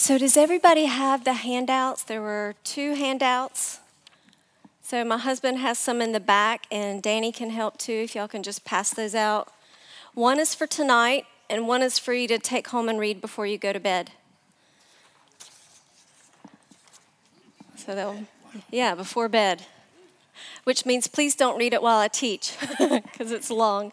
So, does everybody have the handouts? There were two handouts. So, my husband has some in the back, and Danny can help too if y'all can just pass those out. One is for tonight, and one is for you to take home and read before you go to bed. So, they'll, yeah, before bed, which means please don't read it while I teach because it's long.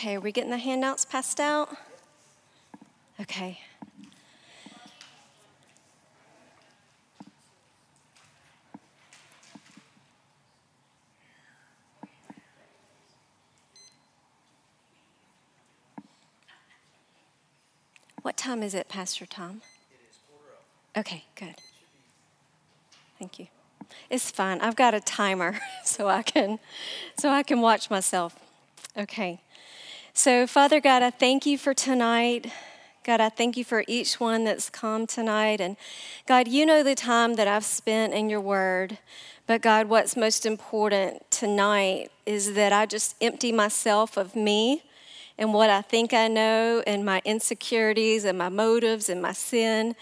Okay, are we getting the handouts passed out? Okay. What time is it, Pastor Tom? It is quarter okay, good. Thank you. It's fine. I've got a timer so I can so I can watch myself. Okay. So, Father God, I thank you for tonight. God, I thank you for each one that's come tonight. And God, you know the time that I've spent in your word. But God, what's most important tonight is that I just empty myself of me and what I think I know and my insecurities and my motives and my sin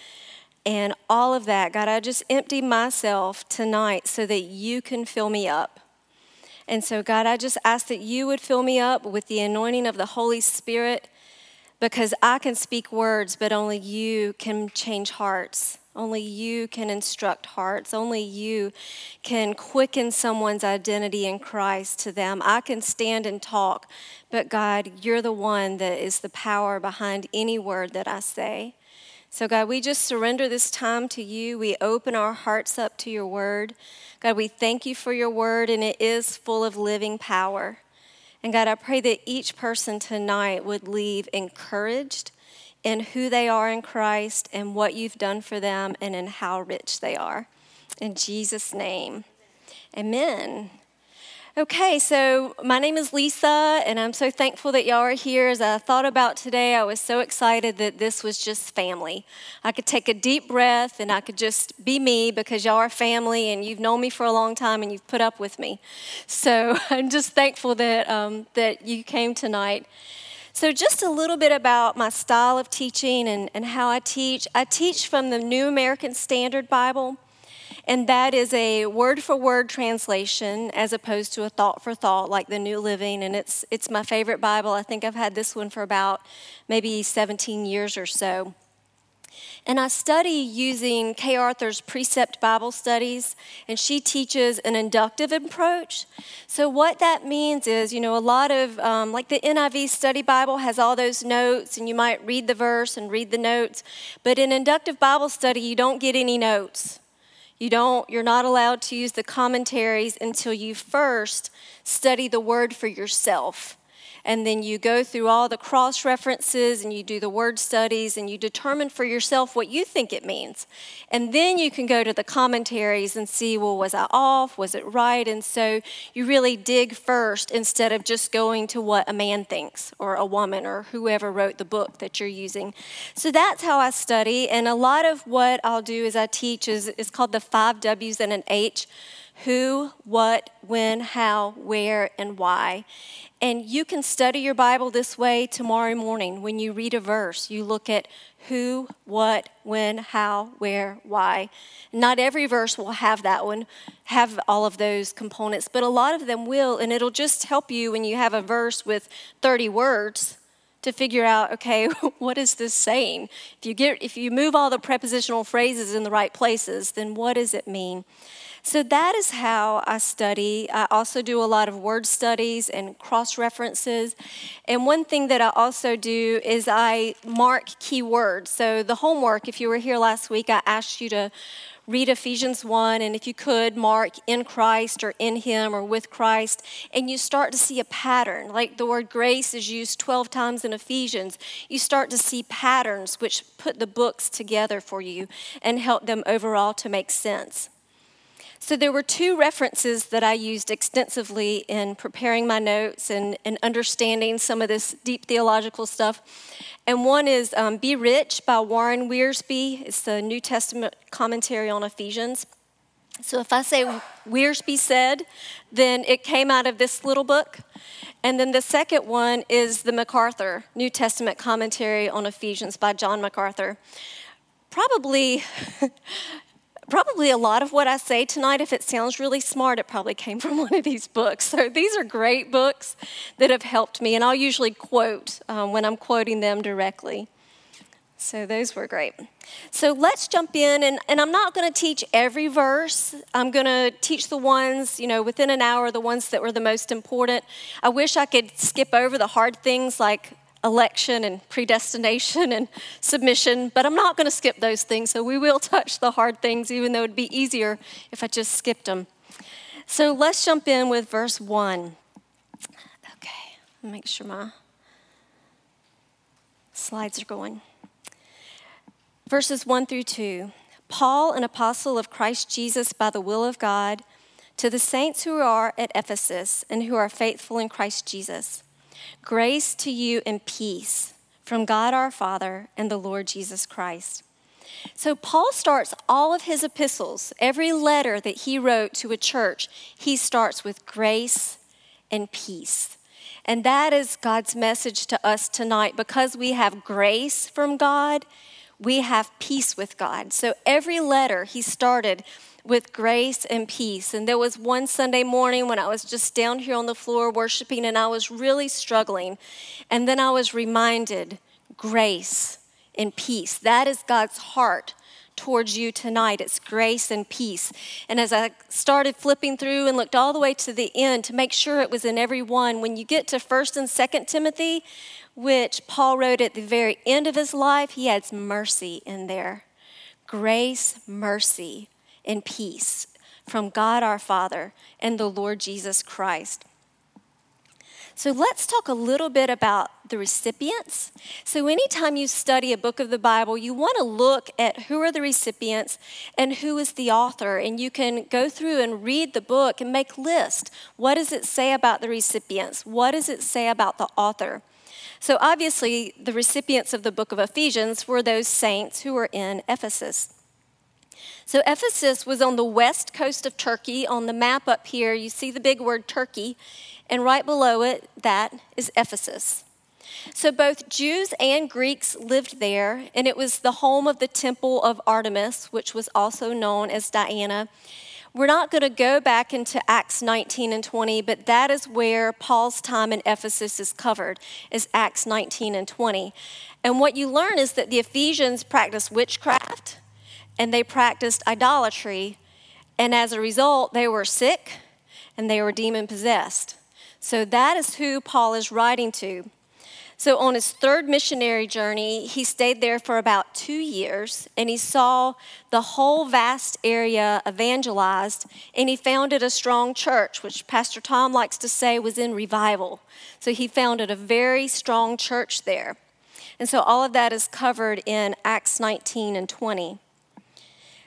and all of that. God, I just empty myself tonight so that you can fill me up. And so, God, I just ask that you would fill me up with the anointing of the Holy Spirit because I can speak words, but only you can change hearts. Only you can instruct hearts. Only you can quicken someone's identity in Christ to them. I can stand and talk, but God, you're the one that is the power behind any word that I say. So, God, we just surrender this time to you. We open our hearts up to your word. God, we thank you for your word, and it is full of living power. And God, I pray that each person tonight would leave encouraged in who they are in Christ and what you've done for them and in how rich they are. In Jesus' name, amen. Okay, so my name is Lisa, and I'm so thankful that y'all are here. As I thought about today, I was so excited that this was just family. I could take a deep breath and I could just be me because y'all are family and you've known me for a long time and you've put up with me. So I'm just thankful that, um, that you came tonight. So, just a little bit about my style of teaching and, and how I teach. I teach from the New American Standard Bible and that is a word for word translation as opposed to a thought for thought like the New Living. And it's, it's my favorite Bible. I think I've had this one for about maybe 17 years or so. And I study using Kay Arthur's Precept Bible Studies, and she teaches an inductive approach. So, what that means is, you know, a lot of, um, like the NIV Study Bible has all those notes, and you might read the verse and read the notes, but in inductive Bible study, you don't get any notes. You don't, you're not allowed to use the commentaries until you first study the word for yourself and then you go through all the cross references and you do the word studies and you determine for yourself what you think it means. And then you can go to the commentaries and see, well, was I off? Was it right? And so you really dig first instead of just going to what a man thinks or a woman or whoever wrote the book that you're using. So that's how I study. And a lot of what I'll do as I teach is, is called the five W's and an H who, what, when, how, where, and why. And you can study your Bible this way tomorrow morning. When you read a verse, you look at who, what, when, how, where, why. Not every verse will have that one, have all of those components, but a lot of them will, and it'll just help you when you have a verse with 30 words to figure out okay what is this saying if you get if you move all the prepositional phrases in the right places then what does it mean so that is how I study. I also do a lot of word studies and cross references. And one thing that I also do is I mark key words. So the homework, if you were here last week, I asked you to read Ephesians 1, and if you could, mark in Christ or in Him or with Christ, and you start to see a pattern. Like the word grace is used 12 times in Ephesians. You start to see patterns which put the books together for you and help them overall to make sense. So there were two references that I used extensively in preparing my notes and, and understanding some of this deep theological stuff. And one is um, Be Rich by Warren Wiersbe. It's the New Testament commentary on Ephesians. So if I say Wiersbe said, then it came out of this little book. And then the second one is the MacArthur New Testament commentary on Ephesians by John MacArthur. Probably probably a lot of what I say tonight, if it sounds really smart, it probably came from one of these books. So these are great books that have helped me, and I'll usually quote um, when I'm quoting them directly. So those were great. So let's jump in, and, and I'm not going to teach every verse. I'm going to teach the ones, you know, within an hour, the ones that were the most important. I wish I could skip over the hard things like election and predestination and submission, but I'm not going to skip those things. So we will touch the hard things, even though it'd be easier if I just skipped them. So let's jump in with verse 1. Okay, make sure my slides are going. Verses 1 through 2. Paul, an apostle of Christ Jesus by the will of God, to the saints who are at Ephesus and who are faithful in Christ Jesus. Grace to you and peace from God our Father and the Lord Jesus Christ. So, Paul starts all of his epistles, every letter that he wrote to a church, he starts with grace and peace. And that is God's message to us tonight. Because we have grace from God, we have peace with God. So, every letter he started with grace and peace. And there was one Sunday morning when I was just down here on the floor worshiping and I was really struggling. And then I was reminded grace and peace. That is God's heart towards you tonight. It's grace and peace. And as I started flipping through and looked all the way to the end to make sure it was in every one, when you get to 1st and 2nd Timothy, which Paul wrote at the very end of his life, he adds mercy in there. Grace, mercy and peace from God our Father and the Lord Jesus Christ. So let's talk a little bit about the recipients. So, anytime you study a book of the Bible, you want to look at who are the recipients and who is the author. And you can go through and read the book and make list. What does it say about the recipients? What does it say about the author? So, obviously, the recipients of the book of Ephesians were those saints who were in Ephesus. So Ephesus was on the west coast of Turkey. On the map up here, you see the big word Turkey, and right below it, that is Ephesus. So both Jews and Greeks lived there, and it was the home of the temple of Artemis, which was also known as Diana. We're not going to go back into Acts 19 and 20, but that is where Paul's time in Ephesus is covered, is Acts 19 and 20. And what you learn is that the Ephesians practiced witchcraft, and they practiced idolatry. And as a result, they were sick and they were demon possessed. So that is who Paul is writing to. So, on his third missionary journey, he stayed there for about two years and he saw the whole vast area evangelized and he founded a strong church, which Pastor Tom likes to say was in revival. So, he founded a very strong church there. And so, all of that is covered in Acts 19 and 20.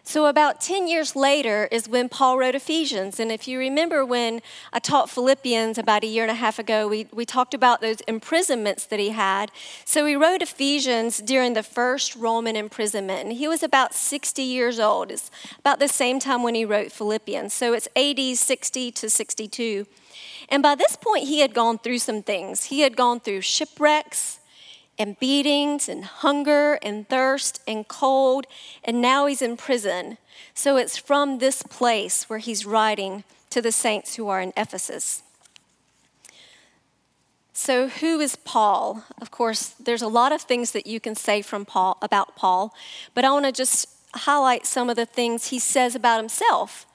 So, about 10 years later is when Paul wrote Ephesians. And if you remember when I taught Philippians about a year and a half ago, we, we talked about those imprisonments that he had. So, he wrote Ephesians during the first Roman imprisonment. And he was about 60 years old. It's about the same time when he wrote Philippians. So, it's AD 60 to 62. And by this point, he had gone through some things. He had gone through shipwrecks and beatings and hunger and thirst and cold, and now he's in prison. So it's from this place where he's writing to the saints who are in Ephesus. So, who is Paul? Of course, there's a lot of things that you can say from Paul about Paul, but I want to just highlight some of the things he says about himself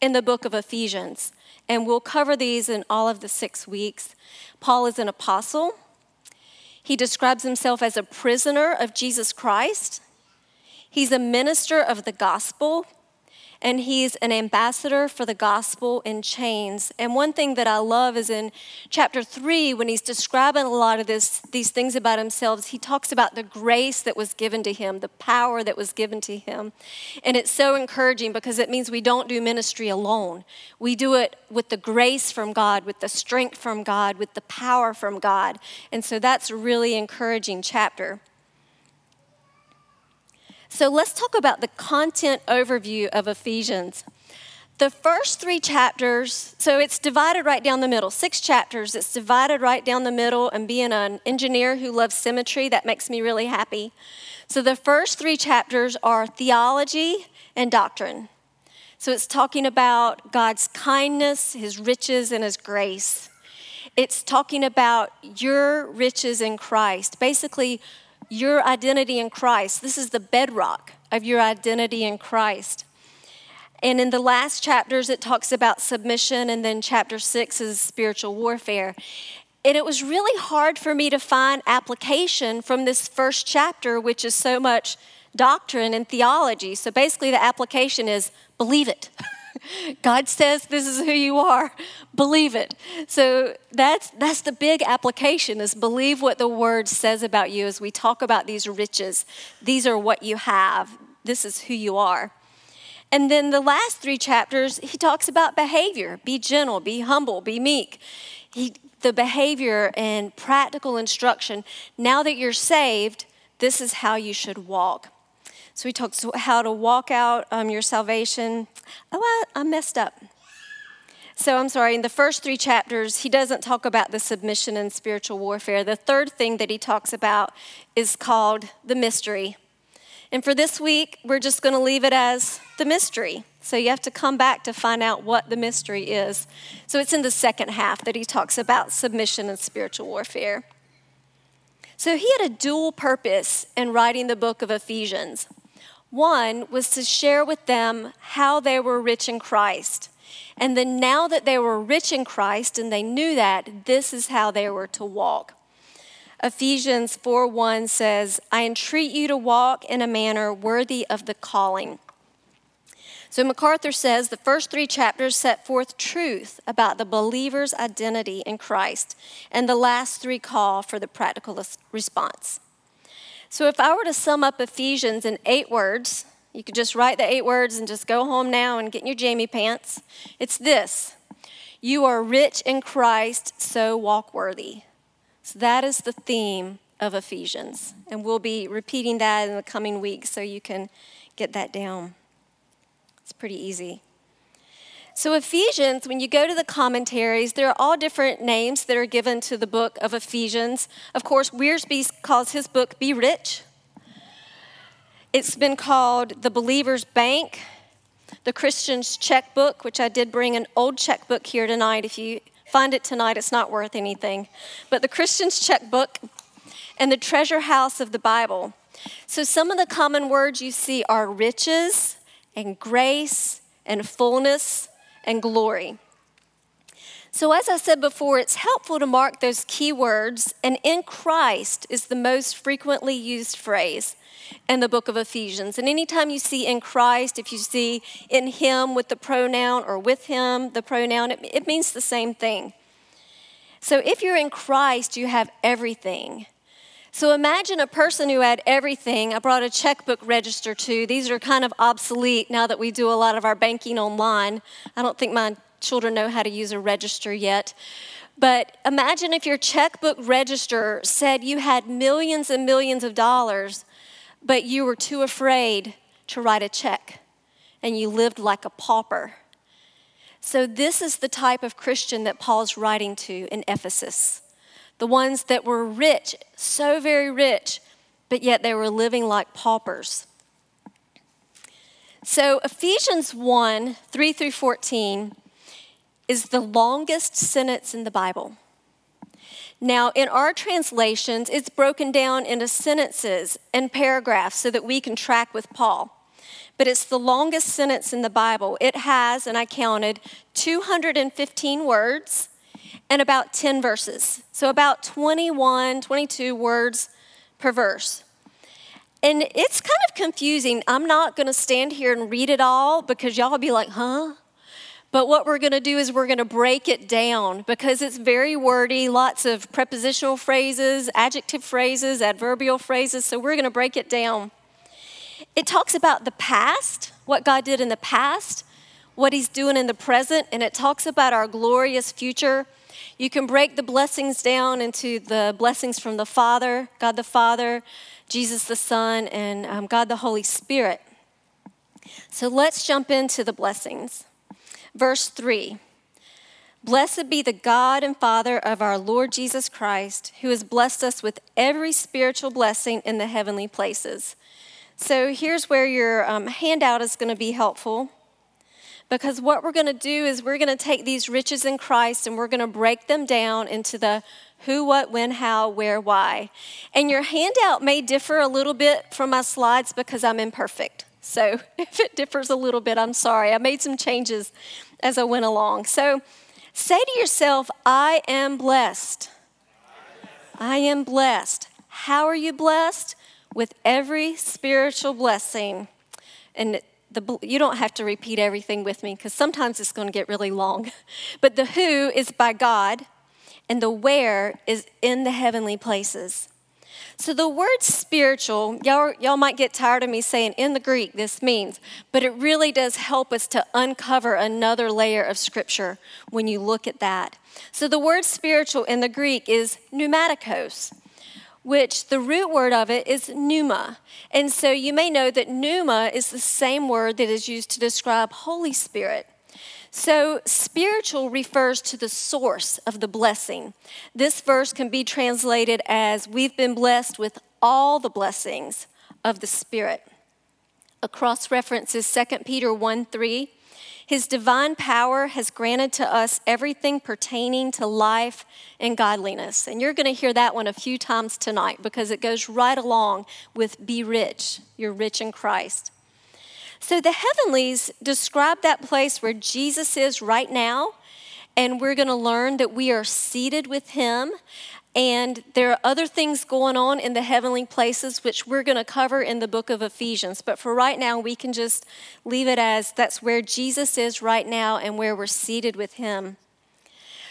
in the book of Ephesians. And we'll cover these in all of the six weeks. Paul is an apostle, he describes himself as a prisoner of Jesus Christ. He's a minister of the gospel. And he's an ambassador for the gospel in chains. And one thing that I love is in chapter three, when he's describing a lot of this, these things about himself, he talks about the grace that was given to him, the power that was given to him. And it's so encouraging because it means we don't do ministry alone. We do it with the grace from God, with the strength from God, with the power from God. And so that's really encouraging chapter. So let's talk about the content overview of Ephesians. The first three chapters, so it's divided right down the middle, six chapters, it's divided right down the middle. And being an engineer who loves symmetry, that makes me really happy. So the first three chapters are theology and doctrine. So it's talking about God's kindness, His riches, and His grace. It's talking about your riches in Christ. Basically, your identity in Christ. This is the bedrock of your identity in Christ. And in the last chapters, it talks about submission, and then chapter six is spiritual warfare. And it was really hard for me to find application from this first chapter, which is so much doctrine and theology. So basically, the application is believe it. God says this is who you are. Believe it. So that's that's the big application is believe what the word says about you as we talk about these riches. These are what you have. This is who you are. And then the last 3 chapters he talks about behavior. Be gentle, be humble, be meek. He, the behavior and practical instruction. Now that you're saved, this is how you should walk. So he talks how to walk out um, your salvation. Oh, I, I messed up. So I'm sorry, in the first three chapters, he doesn't talk about the submission and spiritual warfare. The third thing that he talks about is called the mystery. And for this week, we're just going to leave it as the mystery. So you have to come back to find out what the mystery is. So it's in the second half that he talks about submission and spiritual warfare. So he had a dual purpose in writing the book of Ephesians. One was to share with them how they were rich in Christ. And then now that they were rich in Christ and they knew that, this is how they were to walk. Ephesians 4 1 says, "I entreat you to walk in a manner worthy of the calling." So MacArthur says the first 3 chapters set forth truth about the believer's identity in Christ, and the last 3 call for the practical response. So if I were to sum up Ephesians in eight words, you could just write the eight words and just go home now and get in your jamie pants. It's this You are rich in Christ, so walk worthy. So that is the theme of Ephesians. And we'll be repeating that in the coming weeks so you can get that down. It's pretty easy. So, Ephesians, when you go to the commentaries, there are all different names that are given to the book of Ephesians. Of course, Wiersbe calls his book Be Rich. It's been called The Believer's Bank, The Christian's Checkbook, which I did bring an old checkbook here tonight. If you find it tonight, it's not worth anything. But The Christian's Checkbook and The Treasure House of the Bible. So, some of the common words you see are riches and grace and fullness and glory. So, as I said before, it's helpful to mark those key words, and in Christ is the most frequently used phrase in the book of Ephesians. And anytime you see in Christ, if you see in Him with the pronoun or with Him the pronoun, it, it means the same thing. So, if you're in Christ, you have everything. So imagine a person who had everything. I brought a checkbook register too. These are kind of obsolete now that we do a lot of our banking online. I don't think my children know how to use a register yet. But imagine if your checkbook register said you had millions and millions of dollars, but you were too afraid to write a check and you lived like a pauper. So, this is the type of Christian that Paul's writing to in Ephesus the ones that were rich, so very rich, but yet they were living like paupers. So, Ephesians 1 3 through 14 is the longest sentence in the Bible. Now, in our translations, it's broken down into sentences and paragraphs so that we can track with Paul. But it's the longest sentence in the Bible. It has, and I counted, 215 words and about 10 verses. So about 21, 22 words per verse. And it's kind of confusing. I'm not going to stand here and read it all because y'all will be like, huh? But what we're going to do is we're going to break it down because it's very wordy, lots of prepositional phrases, adjective phrases, adverbial phrases. So we're going to break it down. It talks about the past, what God did in the past, what He's doing in the present, and it talks about our glorious future. You can break the blessings down into the blessings from the Father, God the Father, Jesus the Son, and um, God the Holy Spirit. So let's jump into the blessings. Verse 3 Blessed be the God and Father of our Lord Jesus Christ, who has blessed us with every spiritual blessing in the heavenly places. So here's where your um, handout is going to be helpful. Because what we're going to do is we're going to take these riches in Christ and we're going to break them down into the who, what, when, how, where, why. And your handout may differ a little bit from my slides because I'm imperfect. So if it differs a little bit, I'm sorry. I made some changes as I went along. So say to yourself, I am blessed. I am blessed. How are you blessed? With every spiritual blessing. And the, you don't have to repeat everything with me because sometimes it's going to get really long. But the who is by God, and the where is in the heavenly places. So the word spiritual, y'all, y'all might get tired of me saying in the Greek this means, but it really does help us to uncover another layer of scripture when you look at that. So the word spiritual in the Greek is pneumatikos, which the root word of it is pneuma. And so you may know that pneuma is the same word that is used to describe Holy Spirit. So, spiritual refers to the source of the blessing. This verse can be translated as We've been blessed with all the blessings of the Spirit. A cross reference is 2 Peter 1 3. His divine power has granted to us everything pertaining to life and godliness. And you're going to hear that one a few times tonight because it goes right along with be rich. You're rich in Christ. So the heavenlies describe that place where Jesus is right now, and we're going to learn that we are seated with him. And there are other things going on in the heavenly places, which we're going to cover in the book of Ephesians. But for right now, we can just leave it as that's where Jesus is right now and where we're seated with him.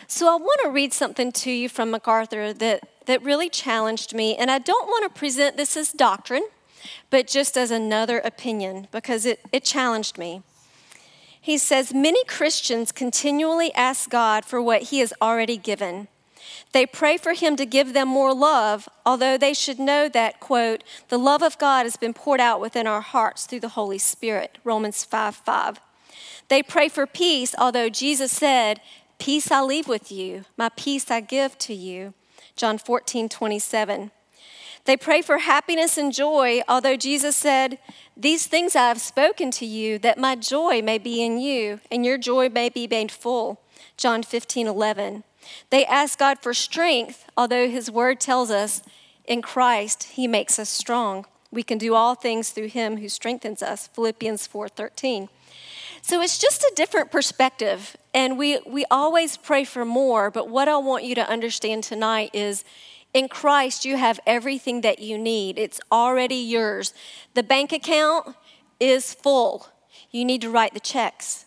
So I want to read something to you from MacArthur that, that really challenged me. And I don't want to present this as doctrine but just as another opinion because it, it challenged me. He says, Many Christians continually ask God for what He has already given. They pray for Him to give them more love, although they should know that, quote, the love of God has been poured out within our hearts through the Holy Spirit, Romans 5 5. They pray for peace, although Jesus said, Peace I leave with you, my peace I give to you, John 14 27. They pray for happiness and joy, although Jesus said, These things I have spoken to you, that my joy may be in you, and your joy may be made full. John 15, 11. They ask God for strength, although His word tells us in Christ He makes us strong. We can do all things through Him who strengthens us. Philippians 4, 13. So it's just a different perspective. And we, we always pray for more, but what I want you to understand tonight is in Christ, you have everything that you need. It's already yours. The bank account is full. You need to write the checks,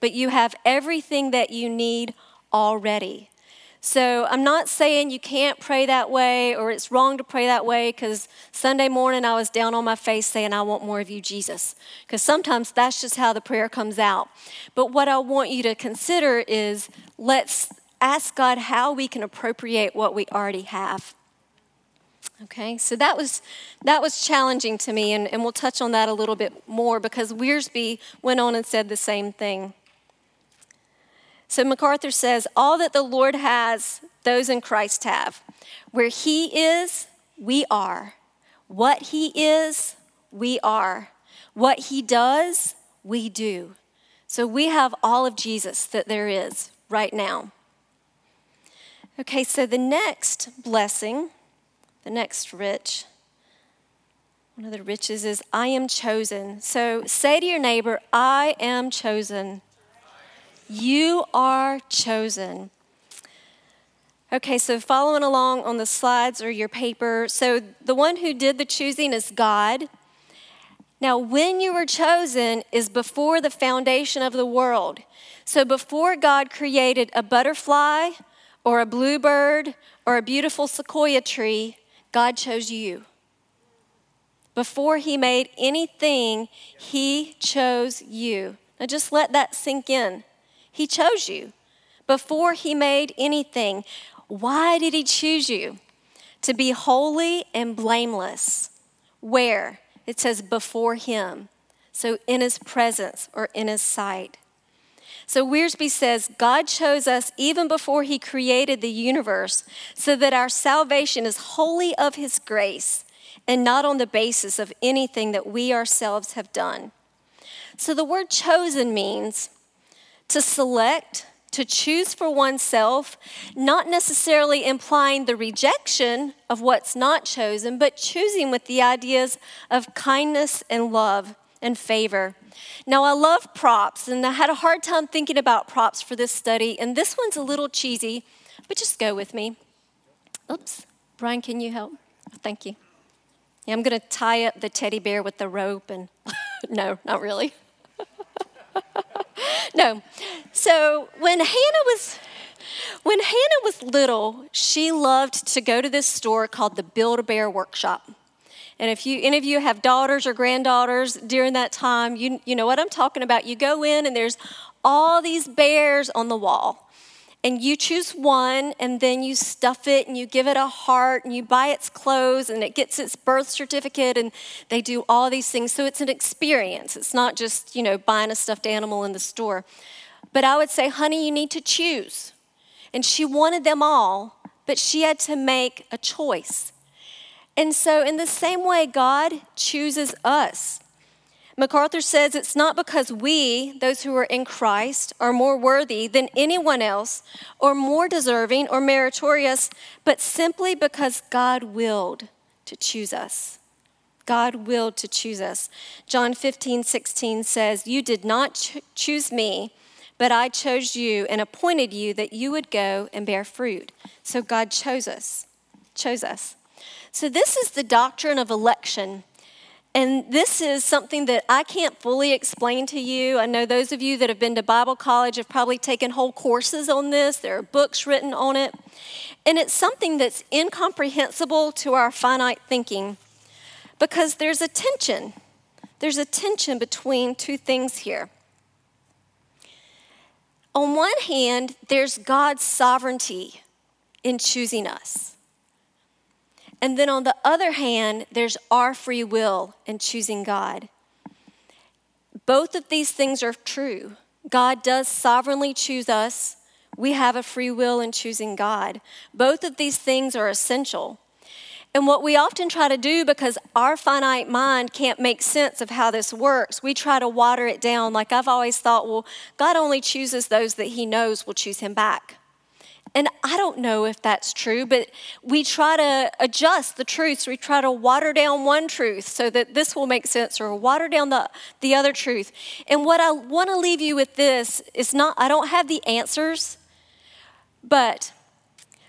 but you have everything that you need already. So I'm not saying you can't pray that way or it's wrong to pray that way because Sunday morning I was down on my face saying, I want more of you, Jesus. Because sometimes that's just how the prayer comes out. But what I want you to consider is let's ask God how we can appropriate what we already have. Okay, so that was that was challenging to me, and, and we'll touch on that a little bit more because Wiersbe went on and said the same thing. So MacArthur says, All that the Lord has, those in Christ have. Where He is, we are. What He is, we are. What He does, we do. So we have all of Jesus that there is right now. Okay, so the next blessing, the next rich, one of the riches is I am chosen. So say to your neighbor, I am chosen. You are chosen. Okay, so following along on the slides or your paper. So the one who did the choosing is God. Now, when you were chosen is before the foundation of the world. So before God created a butterfly or a bluebird or a beautiful sequoia tree, God chose you. Before he made anything, he chose you. Now just let that sink in. He chose you before he made anything. Why did he choose you? To be holy and blameless. Where? It says before him. So in his presence or in his sight. So Wiersbe says God chose us even before he created the universe so that our salvation is wholly of his grace and not on the basis of anything that we ourselves have done. So the word chosen means to select, to choose for oneself, not necessarily implying the rejection of what's not chosen, but choosing with the ideas of kindness and love and favor. Now, I love props, and I had a hard time thinking about props for this study, and this one's a little cheesy, but just go with me. Oops. Brian, can you help? Thank you. Yeah, I'm going to tie up the teddy bear with the rope, and no, not really. no. So when Hannah was when Hannah was little, she loved to go to this store called the Build a Bear Workshop. And if you any of you have daughters or granddaughters during that time, you you know what I'm talking about. You go in and there's all these bears on the wall and you choose one and then you stuff it and you give it a heart and you buy its clothes and it gets its birth certificate and they do all these things. So it's an experience. It's not just you know buying a stuffed animal in the store. But i would say honey you need to choose. And she wanted them all but she had to make a choice. And so in the same way god chooses us MacArthur says it's not because we, those who are in Christ, are more worthy than anyone else or more deserving or meritorious, but simply because God willed to choose us. God willed to choose us. John 15, 16 says, You did not ch- choose me, but I chose you and appointed you that you would go and bear fruit. So God chose us, chose us. So this is the doctrine of election. And this is something that I can't fully explain to you. I know those of you that have been to Bible college have probably taken whole courses on this, there are books written on it. And it's something that's incomprehensible to our finite thinking because there's a tension. There's a tension between two things here. On one hand, there's God's sovereignty in choosing us. And then on the other hand, there's our free will in choosing God. Both of these things are true. God does sovereignly choose us. We have a free will in choosing God. Both of these things are essential. And what we often try to do, because our finite mind can't make sense of how this works, we try to water it down. Like I've always thought, well, God only chooses those that He knows will choose Him back. And I don't know if that's true, but we try to adjust the truths. We try to water down one truth so that this will make sense, or water down the, the other truth. And what I want to leave you with this is not, I don't have the answers, but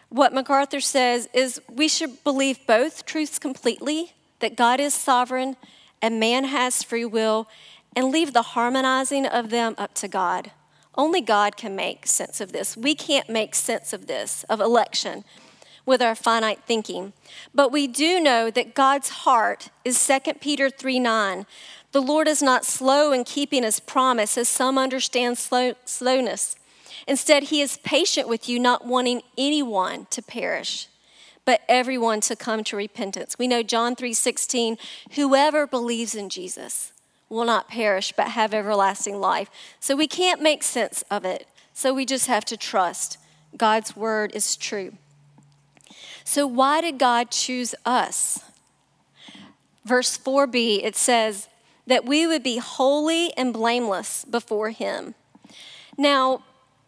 what MacArthur says is we should believe both truths completely that God is sovereign and man has free will, and leave the harmonizing of them up to God. Only God can make sense of this. We can't make sense of this, of election, with our finite thinking. But we do know that God's heart is 2 Peter 3 9. The Lord is not slow in keeping his promise, as some understand slow, slowness. Instead, he is patient with you, not wanting anyone to perish, but everyone to come to repentance. We know John 3 16, whoever believes in Jesus will not perish but have everlasting life. So we can't make sense of it. So we just have to trust God's word is true. So, why did God choose us? Verse 4b, it says that we would be holy and blameless before Him. Now,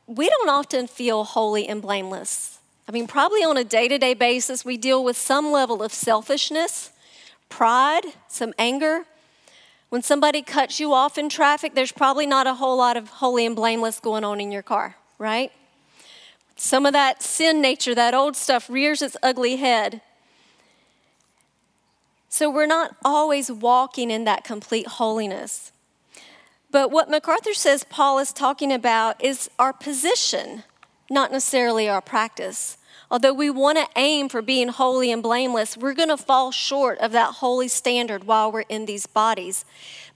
we don't often feel holy and blameless. I mean, probably on a day to day basis, we deal with some level of selfishness, pride, some anger. When somebody cuts you off in traffic, there's probably not a whole lot of holy and blameless going on in your car, right? some of that sin nature, that old stuff, rears its ugly head. So we're not always walking in that complete holiness. But what MacArthur says Paul is talking about is our position, not necessarily our practice. Although we want to aim for being holy and blameless, we're going to fall short of that holy standard while we're in these bodies.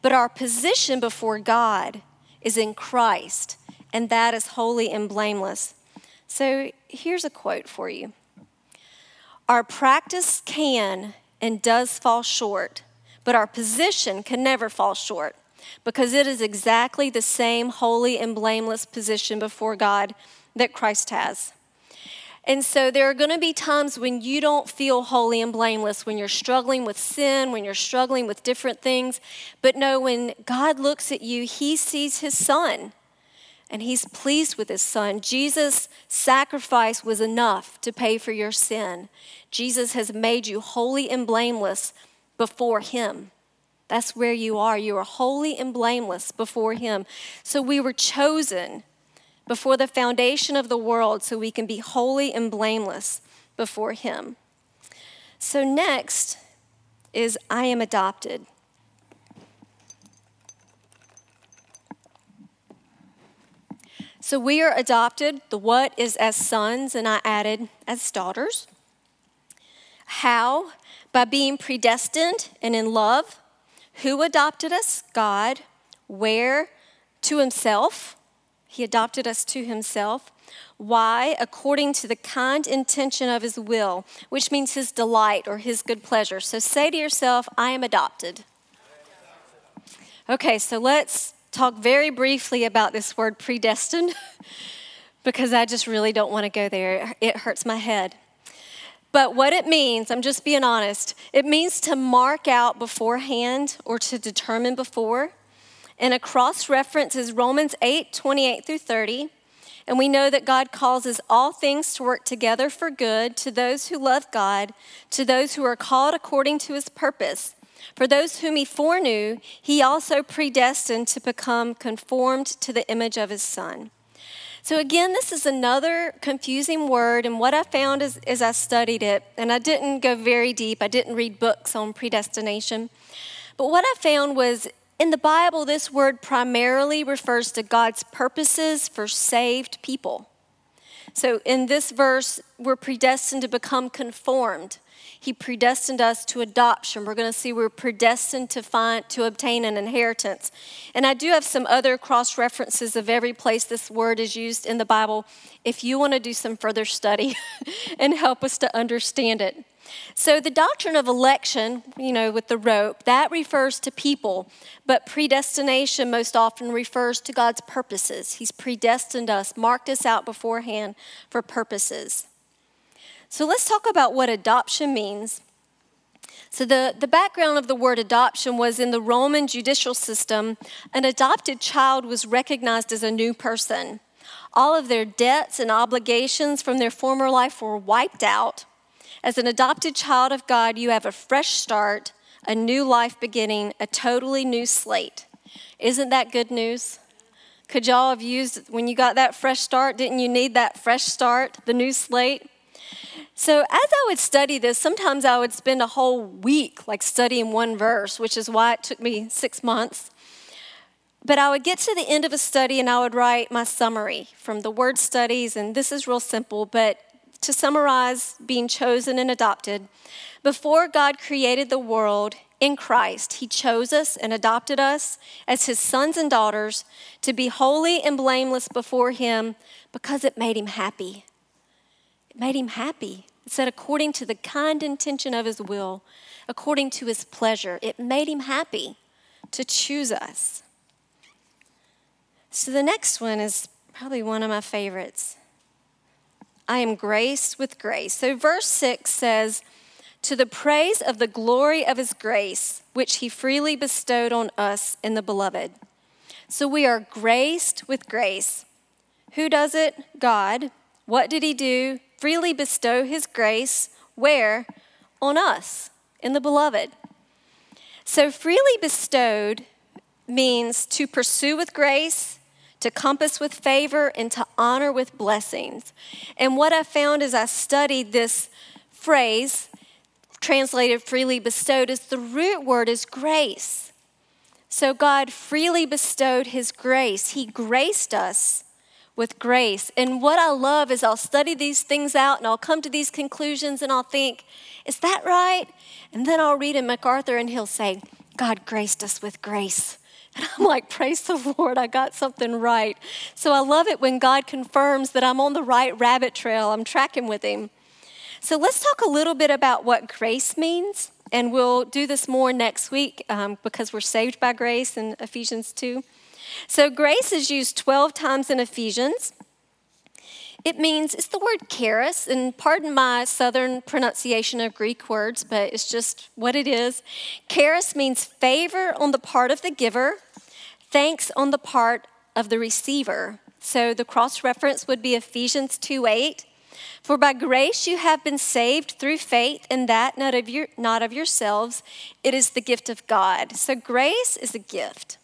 But our position before God is in Christ, and that is holy and blameless. So here's a quote for you Our practice can and does fall short, but our position can never fall short because it is exactly the same holy and blameless position before God that Christ has. And so there are going to be times when you don't feel holy and blameless, when you're struggling with sin, when you're struggling with different things. But no, when God looks at you, He sees His Son and He's pleased with His Son. Jesus' sacrifice was enough to pay for your sin. Jesus has made you holy and blameless before Him. That's where you are. You are holy and blameless before Him. So we were chosen before the foundation of the world so we can be holy and blameless before Him. So, next is I am adopted. So, we are adopted. The what is as sons, and I added as daughters. How? By being predestined and in love. Who adopted us? God. Where? To Himself. He adopted us to himself. Why? According to the kind intention of his will, which means his delight or his good pleasure. So say to yourself, I am adopted. Okay, so let's talk very briefly about this word predestined because I just really don't want to go there. It hurts my head. But what it means, I'm just being honest, it means to mark out beforehand or to determine before. And a cross reference is Romans 8 28 through 30. And we know that God causes all things to work together for good to those who love God, to those who are called according to his purpose. For those whom he foreknew, he also predestined to become conformed to the image of his Son. So, again, this is another confusing word. And what I found as, as I studied it, and I didn't go very deep, I didn't read books on predestination. But what I found was in the Bible, this word primarily refers to God's purposes for saved people. So in this verse, we're predestined to become conformed. He predestined us to adoption. We're going to see we're predestined to find to obtain an inheritance. And I do have some other cross references of every place this word is used in the Bible if you want to do some further study and help us to understand it. So, the doctrine of election, you know, with the rope, that refers to people, but predestination most often refers to God's purposes. He's predestined us, marked us out beforehand for purposes. So, let's talk about what adoption means. So, the, the background of the word adoption was in the Roman judicial system, an adopted child was recognized as a new person. All of their debts and obligations from their former life were wiped out as an adopted child of God, you have a fresh start, a new life beginning, a totally new slate. Isn't that good news? Could y'all have used, when you got that fresh start, didn't you need that fresh start, the new slate? So, as I would study this, sometimes I would spend a whole week like studying one verse, which is why it took me six months. But I would get to the end of a study and I would write my summary from the word studies, and this is real simple, but to summarize being chosen and adopted, before God created the world in Christ, He chose us and adopted us as His sons and daughters to be holy and blameless before Him because it made Him happy. It made Him happy. It said, according to the kind intention of His will, according to His pleasure, it made Him happy to choose us. So the next one is probably one of my favorites. I am graced with grace. So, verse 6 says, To the praise of the glory of his grace, which he freely bestowed on us in the beloved. So, we are graced with grace. Who does it? God. What did he do? Freely bestow his grace. Where? On us, in the beloved. So, freely bestowed means to pursue with grace, to compass with favor, and to honor with blessings. And what I found as I studied this phrase, translated freely bestowed, is the root word is grace. So God freely bestowed his grace. He graced us with grace. And what I love is I'll study these things out and I'll come to these conclusions and I'll think, is that right? And then I'll read in MacArthur and he'll say, God graced us with grace. And I'm like, praise the Lord, I got something right. So I love it when God confirms that I'm on the right rabbit trail, I'm tracking with Him. So let's talk a little bit about what grace means. And we'll do this more next week um, because we're saved by grace in Ephesians 2. So, grace is used 12 times in Ephesians. It means, it's the word charis, and pardon my southern pronunciation of Greek words, but it's just what it is. Charis means favor on the part of the giver, thanks on the part of the receiver. So the cross reference would be Ephesians 2 8. For by grace you have been saved through faith, and that not of, your, not of yourselves. It is the gift of God. So grace is a gift.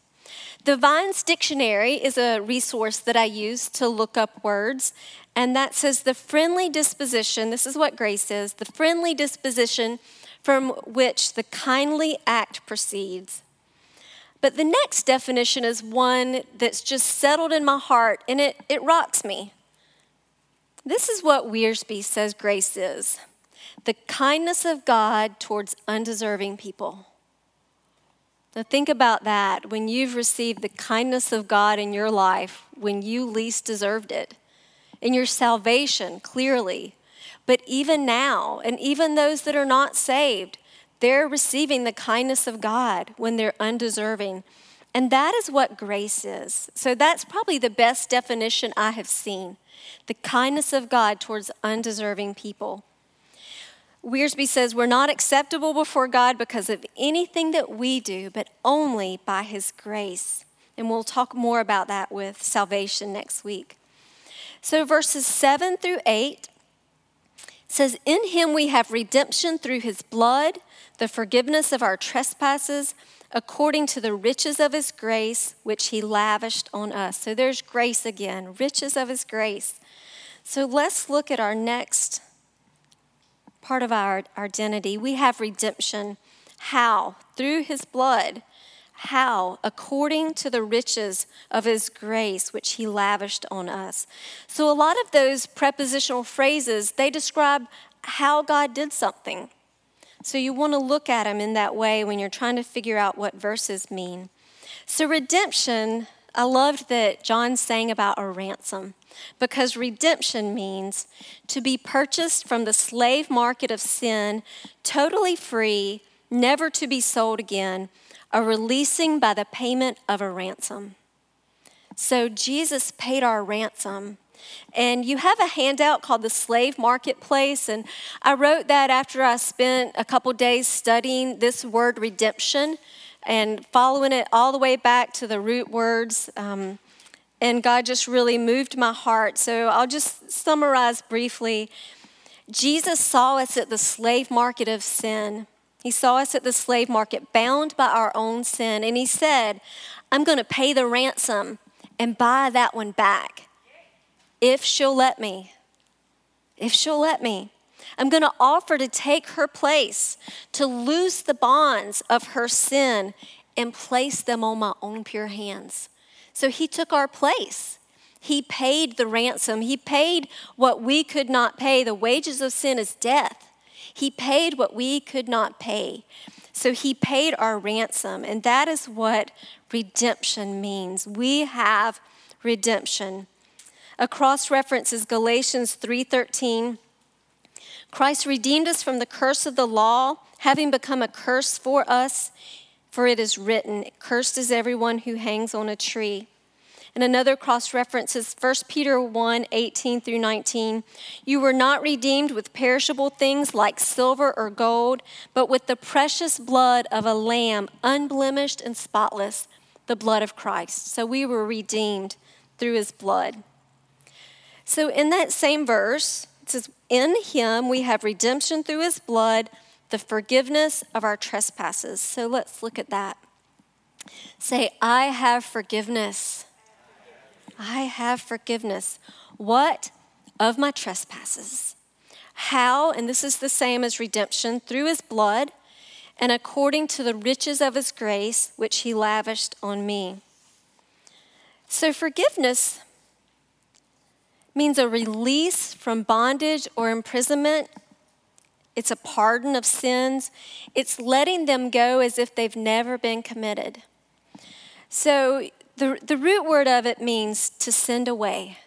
The Vine's Dictionary is a resource that I use to look up words, and that says the friendly disposition, this is what grace is, the friendly disposition from which the kindly act proceeds. But the next definition is one that's just settled in my heart and it, it rocks me. This is what Wiersbe says grace is the kindness of God towards undeserving people. Now, think about that when you've received the kindness of God in your life when you least deserved it in your salvation, clearly. But even now, and even those that are not saved, they're receiving the kindness of God when they're undeserving. And that is what grace is. So that's probably the best definition I have seen the kindness of God towards undeserving people. Wiersbe says, We're not acceptable before God because of anything that we do, but only by His grace. And we'll talk more about that with salvation next week. So, verses 7 through 8 says, In him we have redemption through his blood, the forgiveness of our trespasses, according to the riches of his grace, which he lavished on us. So, there's grace again, riches of his grace. So, let's look at our next part of our identity. We have redemption. How? Through his blood. How? According to the riches of his grace, which he lavished on us. So, a lot of those prepositional phrases, they describe how God did something. So, you want to look at them in that way when you're trying to figure out what verses mean. So, redemption, I loved that John sang about a ransom because redemption means to be purchased from the slave market of sin, totally free, never to be sold again a releasing by the payment of a ransom. So Jesus paid our ransom. And you have a handout called the Slave Marketplace. And I wrote that after I spent a couple days studying this word redemption and following it all the way back to the root words. Um, and God just really moved my heart. So I'll just summarize briefly. Jesus saw us at the slave market of sin. He saw us at the slave market, bound by our own sin, and he said, I'm going to pay the ransom and buy that one back if she'll let me. If she'll let me. I'm going to offer to take her place, to loose the bonds of her sin and place them on my own pure hands. So he took our place. He paid the ransom. He paid what we could not pay. The wages of sin is death. He paid what we could not pay. So he paid our ransom, and that is what redemption means. We have redemption. A cross reference is Galatians 3:13. Christ redeemed us from the curse of the law, having become a curse for us, for it is written, cursed is everyone who hangs on a tree. And another cross reference is 1 Peter 1 18 through 19. You were not redeemed with perishable things like silver or gold, but with the precious blood of a lamb, unblemished and spotless, the blood of Christ. So we were redeemed through his blood. So in that same verse, it says, In him we have redemption through his blood, the forgiveness of our trespasses. So let's look at that. Say, I have forgiveness. I have forgiveness. What? Of my trespasses. How? And this is the same as redemption through his blood and according to the riches of his grace, which he lavished on me. So, forgiveness means a release from bondage or imprisonment. It's a pardon of sins. It's letting them go as if they've never been committed. So, the, the root word of it means to send away.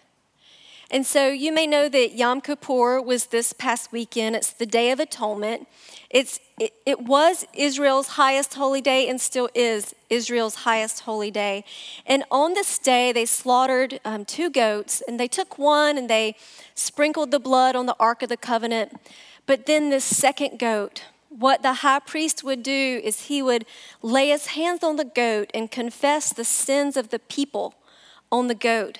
And so you may know that Yom Kippur was this past weekend. It's the Day of Atonement. It's, it, it was Israel's highest holy day and still is Israel's highest holy day. And on this day, they slaughtered um, two goats, and they took one and they sprinkled the blood on the Ark of the Covenant. But then, this second goat, what the high priest would do is he would lay his hands on the goat and confess the sins of the people on the goat.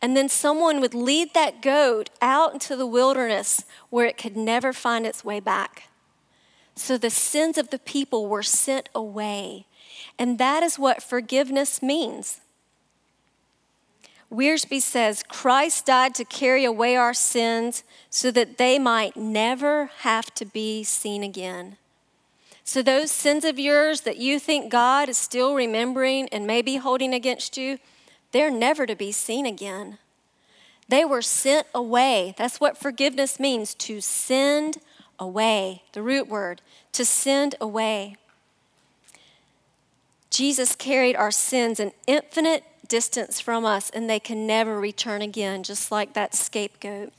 And then someone would lead that goat out into the wilderness where it could never find its way back. So the sins of the people were sent away. And that is what forgiveness means. Wiersbe says Christ died to carry away our sins so that they might never have to be seen again. So, those sins of yours that you think God is still remembering and maybe holding against you, they're never to be seen again. They were sent away. That's what forgiveness means to send away, the root word, to send away. Jesus carried our sins an infinite distance from us, and they can never return again, just like that scapegoat.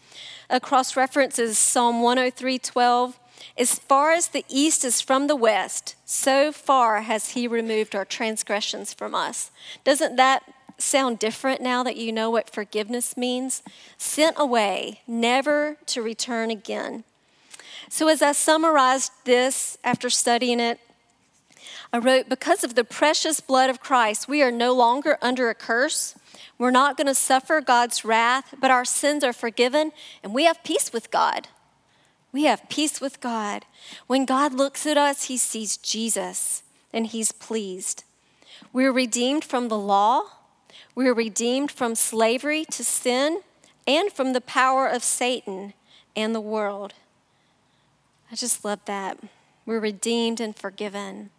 A cross reference is Psalm 103 12. As far as the east is from the west, so far has he removed our transgressions from us. Doesn't that sound different now that you know what forgiveness means? Sent away, never to return again. So, as I summarized this after studying it, I wrote, Because of the precious blood of Christ, we are no longer under a curse. We're not going to suffer God's wrath, but our sins are forgiven, and we have peace with God. We have peace with God. When God looks at us, he sees Jesus, and he's pleased. We're redeemed from the law, we're redeemed from slavery to sin and from the power of Satan and the world. I just love that. We're redeemed and forgiven.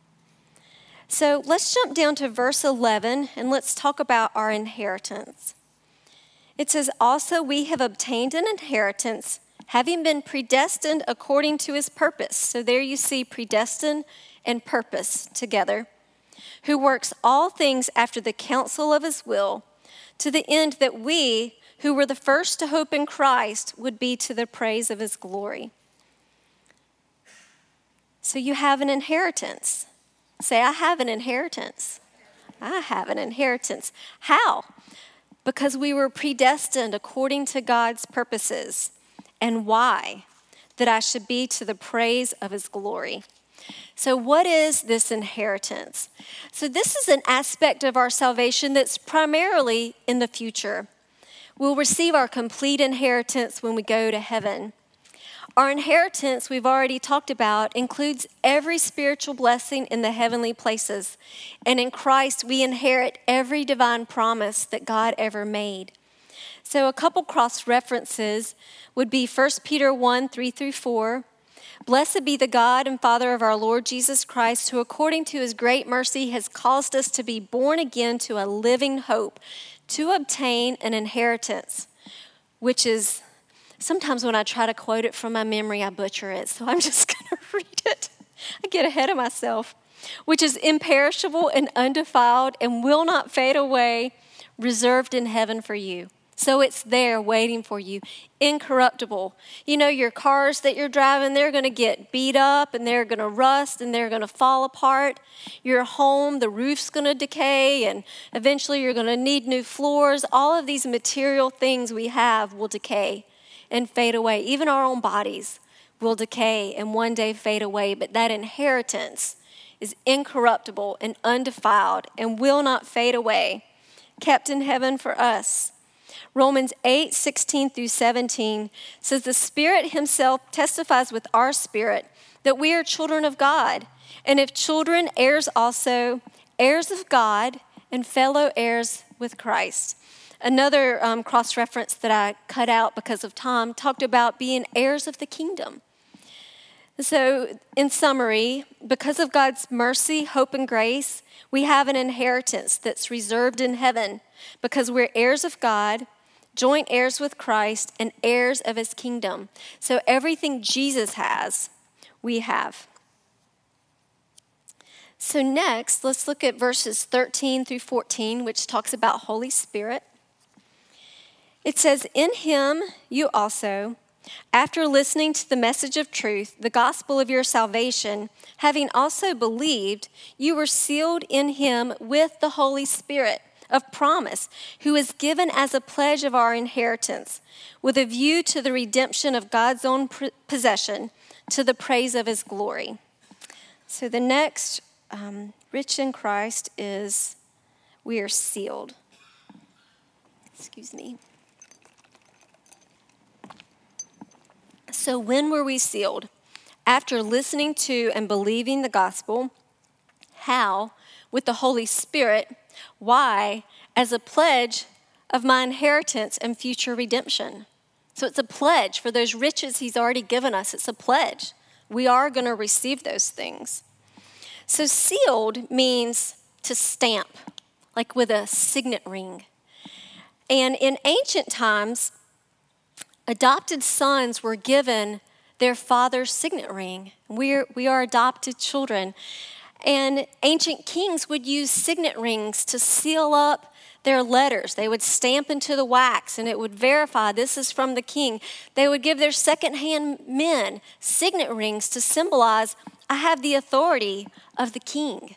So let's jump down to verse 11 and let's talk about our inheritance. It says, Also, we have obtained an inheritance, having been predestined according to his purpose. So there you see predestined and purpose together who works all things after the counsel of his will, to the end that we, who were the first to hope in Christ, would be to the praise of his glory. So you have an inheritance. Say, I have an inheritance. I have an inheritance. How? Because we were predestined according to God's purposes. And why? That I should be to the praise of his glory. So, what is this inheritance? So, this is an aspect of our salvation that's primarily in the future. We'll receive our complete inheritance when we go to heaven. Our inheritance, we've already talked about, includes every spiritual blessing in the heavenly places. And in Christ, we inherit every divine promise that God ever made. So, a couple cross references would be 1 Peter 1 3 through 4. Blessed be the God and Father of our Lord Jesus Christ, who according to his great mercy has caused us to be born again to a living hope, to obtain an inheritance, which is sometimes when I try to quote it from my memory, I butcher it. So I'm just going to read it. I get ahead of myself. Which is imperishable and undefiled and will not fade away, reserved in heaven for you. So it's there waiting for you, incorruptible. You know, your cars that you're driving, they're going to get beat up and they're going to rust and they're going to fall apart. Your home, the roof's going to decay and eventually you're going to need new floors. All of these material things we have will decay and fade away. Even our own bodies will decay and one day fade away. But that inheritance is incorruptible and undefiled and will not fade away, kept in heaven for us. Romans 8, 16 through 17 says, The Spirit Himself testifies with our spirit that we are children of God. And if children, heirs also, heirs of God, and fellow heirs with Christ. another um, cross reference that I cut out because of time talked about being heirs of the kingdom. So, in summary, because of God's mercy, hope, and grace, we have an inheritance that's reserved in heaven because we're heirs of God, joint heirs with Christ, and heirs of his kingdom. So, everything Jesus has, we have. So, next, let's look at verses 13 through 14, which talks about Holy Spirit. It says, In him you also after listening to the message of truth, the gospel of your salvation, having also believed, you were sealed in him with the Holy Spirit of promise, who is given as a pledge of our inheritance, with a view to the redemption of God's own possession, to the praise of his glory. So the next, um, rich in Christ, is we are sealed. Excuse me. So, when were we sealed? After listening to and believing the gospel. How? With the Holy Spirit. Why? As a pledge of my inheritance and future redemption. So, it's a pledge for those riches He's already given us. It's a pledge. We are going to receive those things. So, sealed means to stamp, like with a signet ring. And in ancient times, adopted sons were given their father's signet ring. We're, we are adopted children. And ancient kings would use signet rings to seal up their letters. They would stamp into the wax and it would verify this is from the king. They would give their second-hand men signet rings to symbolize I have the authority of the king.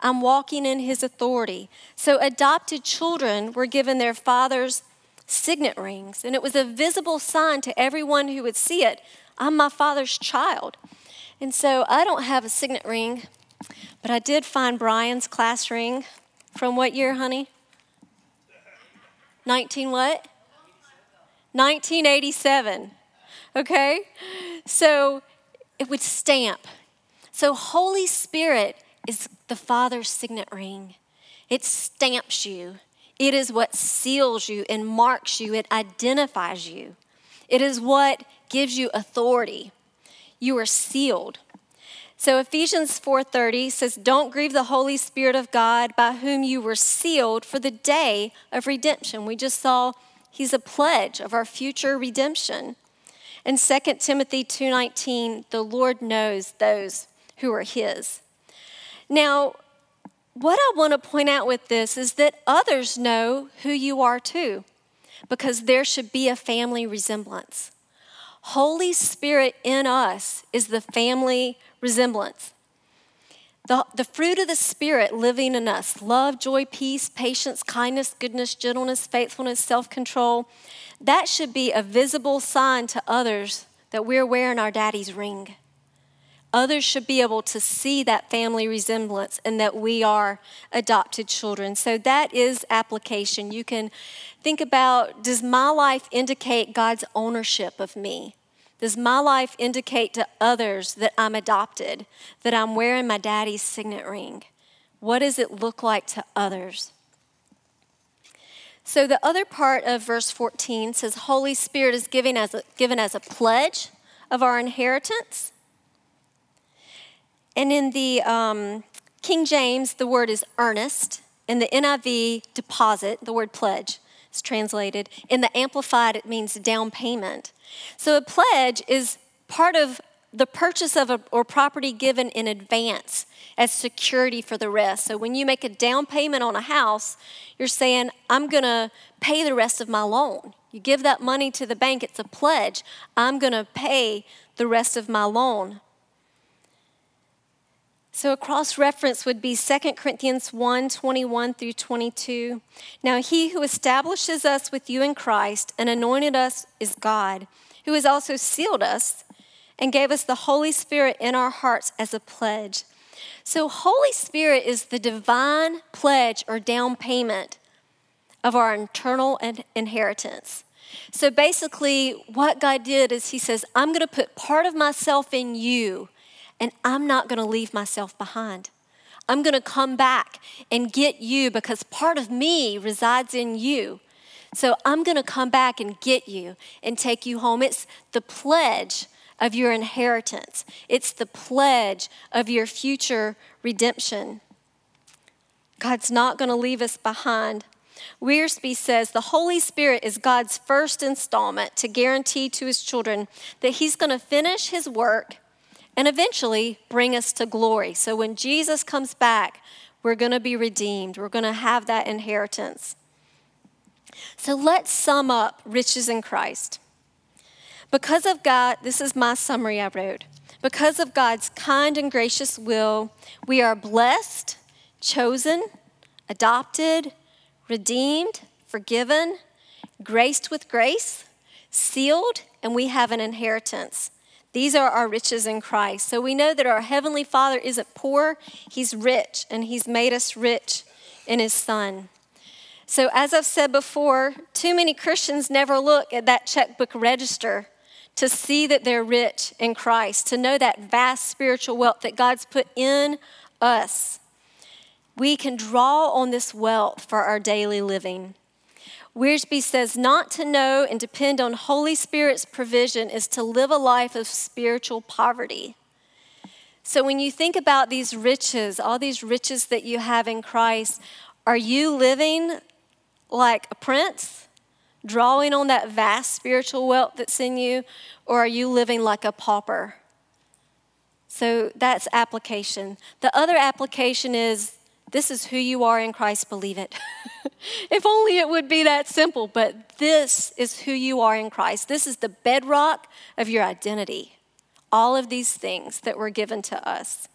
I'm walking in his authority. So adopted children were given their father's signet rings, and it was a visible sign to everyone who would see it I'm my father's child. And so I don't have a signet ring, but I did find Brian's class ring from what year, honey? 19 what? 1987. Okay? So it would stamp. So Holy Spirit is the Father's signet ring. It stamps you. It is what seals you and marks you, it identifies you. It is what gives you authority. You are sealed. So Ephesians 4:30 says, "Don't grieve the Holy Spirit of God, by whom you were sealed for the day of redemption." We just saw he's a pledge of our future redemption. And 2 Timothy 2:19, "The Lord knows those who are his." Now, what I want to point out with this is that others know who you are too, because there should be a family resemblance. Holy Spirit in us is the family resemblance. The, the fruit of the Spirit living in us love, joy, peace, patience, kindness, goodness, gentleness, faithfulness, self control that should be a visible sign to others that we're wearing our daddy's ring. Others should be able to see that family resemblance and that we are adopted children. So that is application. You can think about does my life indicate God's ownership of me? Does my life indicate to others that I'm adopted, that I'm wearing my daddy's signet ring? What does it look like to others? So the other part of verse 14 says, Holy Spirit is given as a, given as a pledge of our inheritance. And in the um, King James, the word is earnest. In the NIV, deposit, the word pledge is translated. In the Amplified, it means down payment. So a pledge is part of the purchase of a or property given in advance as security for the rest. So when you make a down payment on a house, you're saying, I'm going to pay the rest of my loan. You give that money to the bank, it's a pledge. I'm going to pay the rest of my loan. So a cross reference would be 2 Corinthians 1 21 through 22. Now, he who establishes us with you in Christ and anointed us is God, who has also sealed us and gave us the Holy Spirit in our hearts as a pledge. So, Holy Spirit is the divine pledge or down payment of our eternal inheritance. So, basically, what God did is He says, I'm going to put part of myself in you and I'm not going to leave myself behind. I'm going to come back and get you because part of me resides in you. So I'm going to come back and get you and take you home. It's the pledge of your inheritance, it's the pledge of your future redemption. God's not going to leave us behind. Wiersbe says the Holy Spirit is God's first installment to guarantee to his children that he's going to finish his work and eventually bring us to glory. So when Jesus comes back, we're going to be redeemed. We're going to have that inheritance. So let's sum up riches in Christ. Because of God, this is my summary I wrote. Because of God's kind and gracious will, we are blessed, chosen, adopted, redeemed, forgiven, graced with grace, sealed, and we have an inheritance. These are our riches in Christ. So we know that our Heavenly Father isn't poor, He's rich, and He's made us rich in His Son. So, as I've said before, too many Christians never look at that checkbook register to see that they're rich in Christ, to know that vast spiritual wealth that God's put in us. We can draw on this wealth for our daily living. Wiersbe says, not to know and depend on Holy Spirit's provision is to live a life of spiritual poverty. So, when you think about these riches, all these riches that you have in Christ, are you living like a prince, drawing on that vast spiritual wealth that's in you, or are you living like a pauper? So that's application. The other application is this is who you are in Christ, believe it. if only it would be that simple, but this is who you are in Christ. This is the bedrock of your identity. All of these things that were given to us.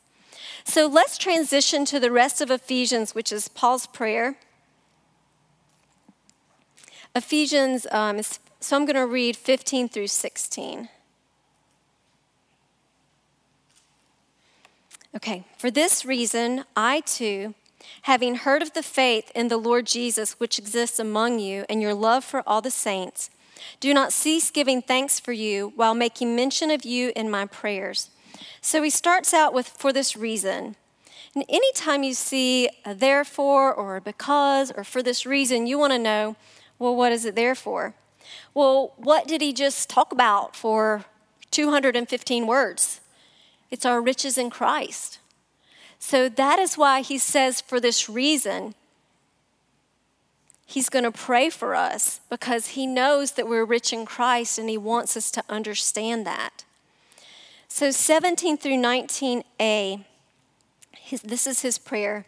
So let's transition to the rest of Ephesians, which is Paul's prayer. Ephesians, um, is, so I'm going to read 15 through 16. Okay, for this reason, I too, having heard of the faith in the Lord Jesus which exists among you and your love for all the saints, do not cease giving thanks for you while making mention of you in my prayers. So he starts out with, for this reason. And anytime you see a therefore or a because or for this reason, you want to know well, what is it there for? Well, what did he just talk about for 215 words? It's our riches in Christ. So that is why he says, for this reason, he's going to pray for us because he knows that we're rich in Christ and he wants us to understand that. So 17 through 19a, his, this is his prayer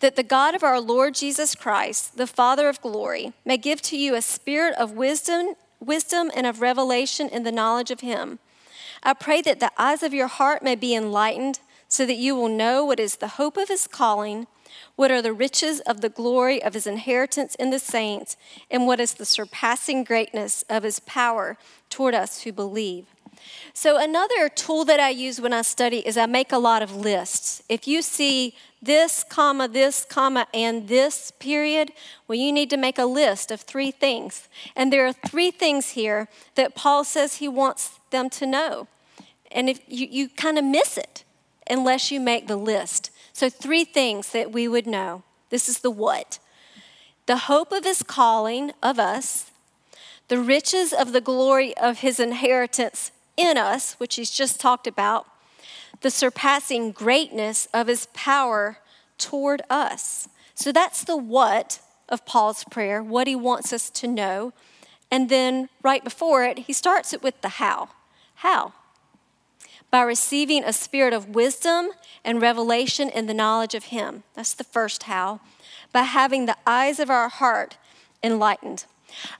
that the God of our Lord Jesus Christ, the Father of glory, may give to you a spirit of wisdom, wisdom and of revelation in the knowledge of him. I pray that the eyes of your heart may be enlightened, so that you will know what is the hope of his calling, what are the riches of the glory of his inheritance in the saints, and what is the surpassing greatness of his power toward us who believe. So, another tool that I use when I study is I make a lot of lists. If you see this, comma, this, comma, and this period, well, you need to make a list of three things. And there are three things here that Paul says he wants them to know. And if you, you kind of miss it unless you make the list. So, three things that we would know. This is the what the hope of his calling of us, the riches of the glory of his inheritance in us, which he's just talked about, the surpassing greatness of his power toward us. So that's the what of Paul's prayer, what he wants us to know. And then right before it, he starts it with the how. How? By receiving a spirit of wisdom and revelation in the knowledge of him. That's the first how. By having the eyes of our heart enlightened.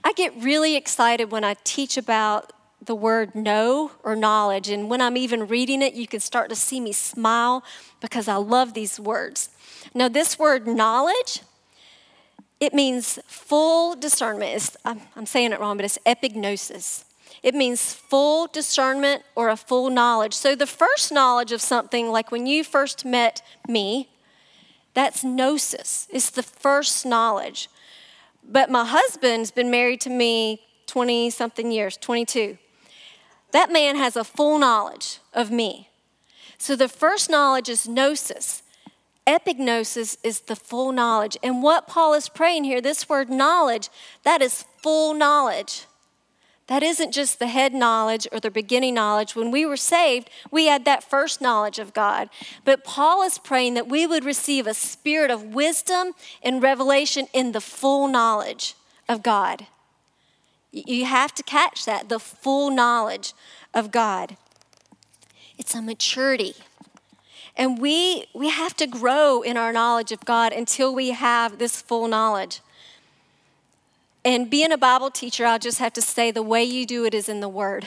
I get really excited when I teach about the word know or knowledge. And when I'm even reading it, you can start to see me smile because I love these words. Now, this word knowledge, it means full discernment. It's, I'm, I'm saying it wrong, but it's epignosis. It means full discernment or a full knowledge. So, the first knowledge of something, like when you first met me, that's gnosis. It's the first knowledge. But my husband's been married to me 20 something years, 22. That man has a full knowledge of me. So the first knowledge is gnosis. epignosis is the full knowledge. And what Paul is praying here, this word knowledge, that is full knowledge. That isn't just the head knowledge or the beginning knowledge. When we were saved, we had that first knowledge of God. But Paul is praying that we would receive a spirit of wisdom and revelation in the full knowledge of God. You have to catch that the full knowledge of God. It's a maturity. And we, we have to grow in our knowledge of God until we have this full knowledge. And being a Bible teacher, I'll just have to say the way you do it is in the Word.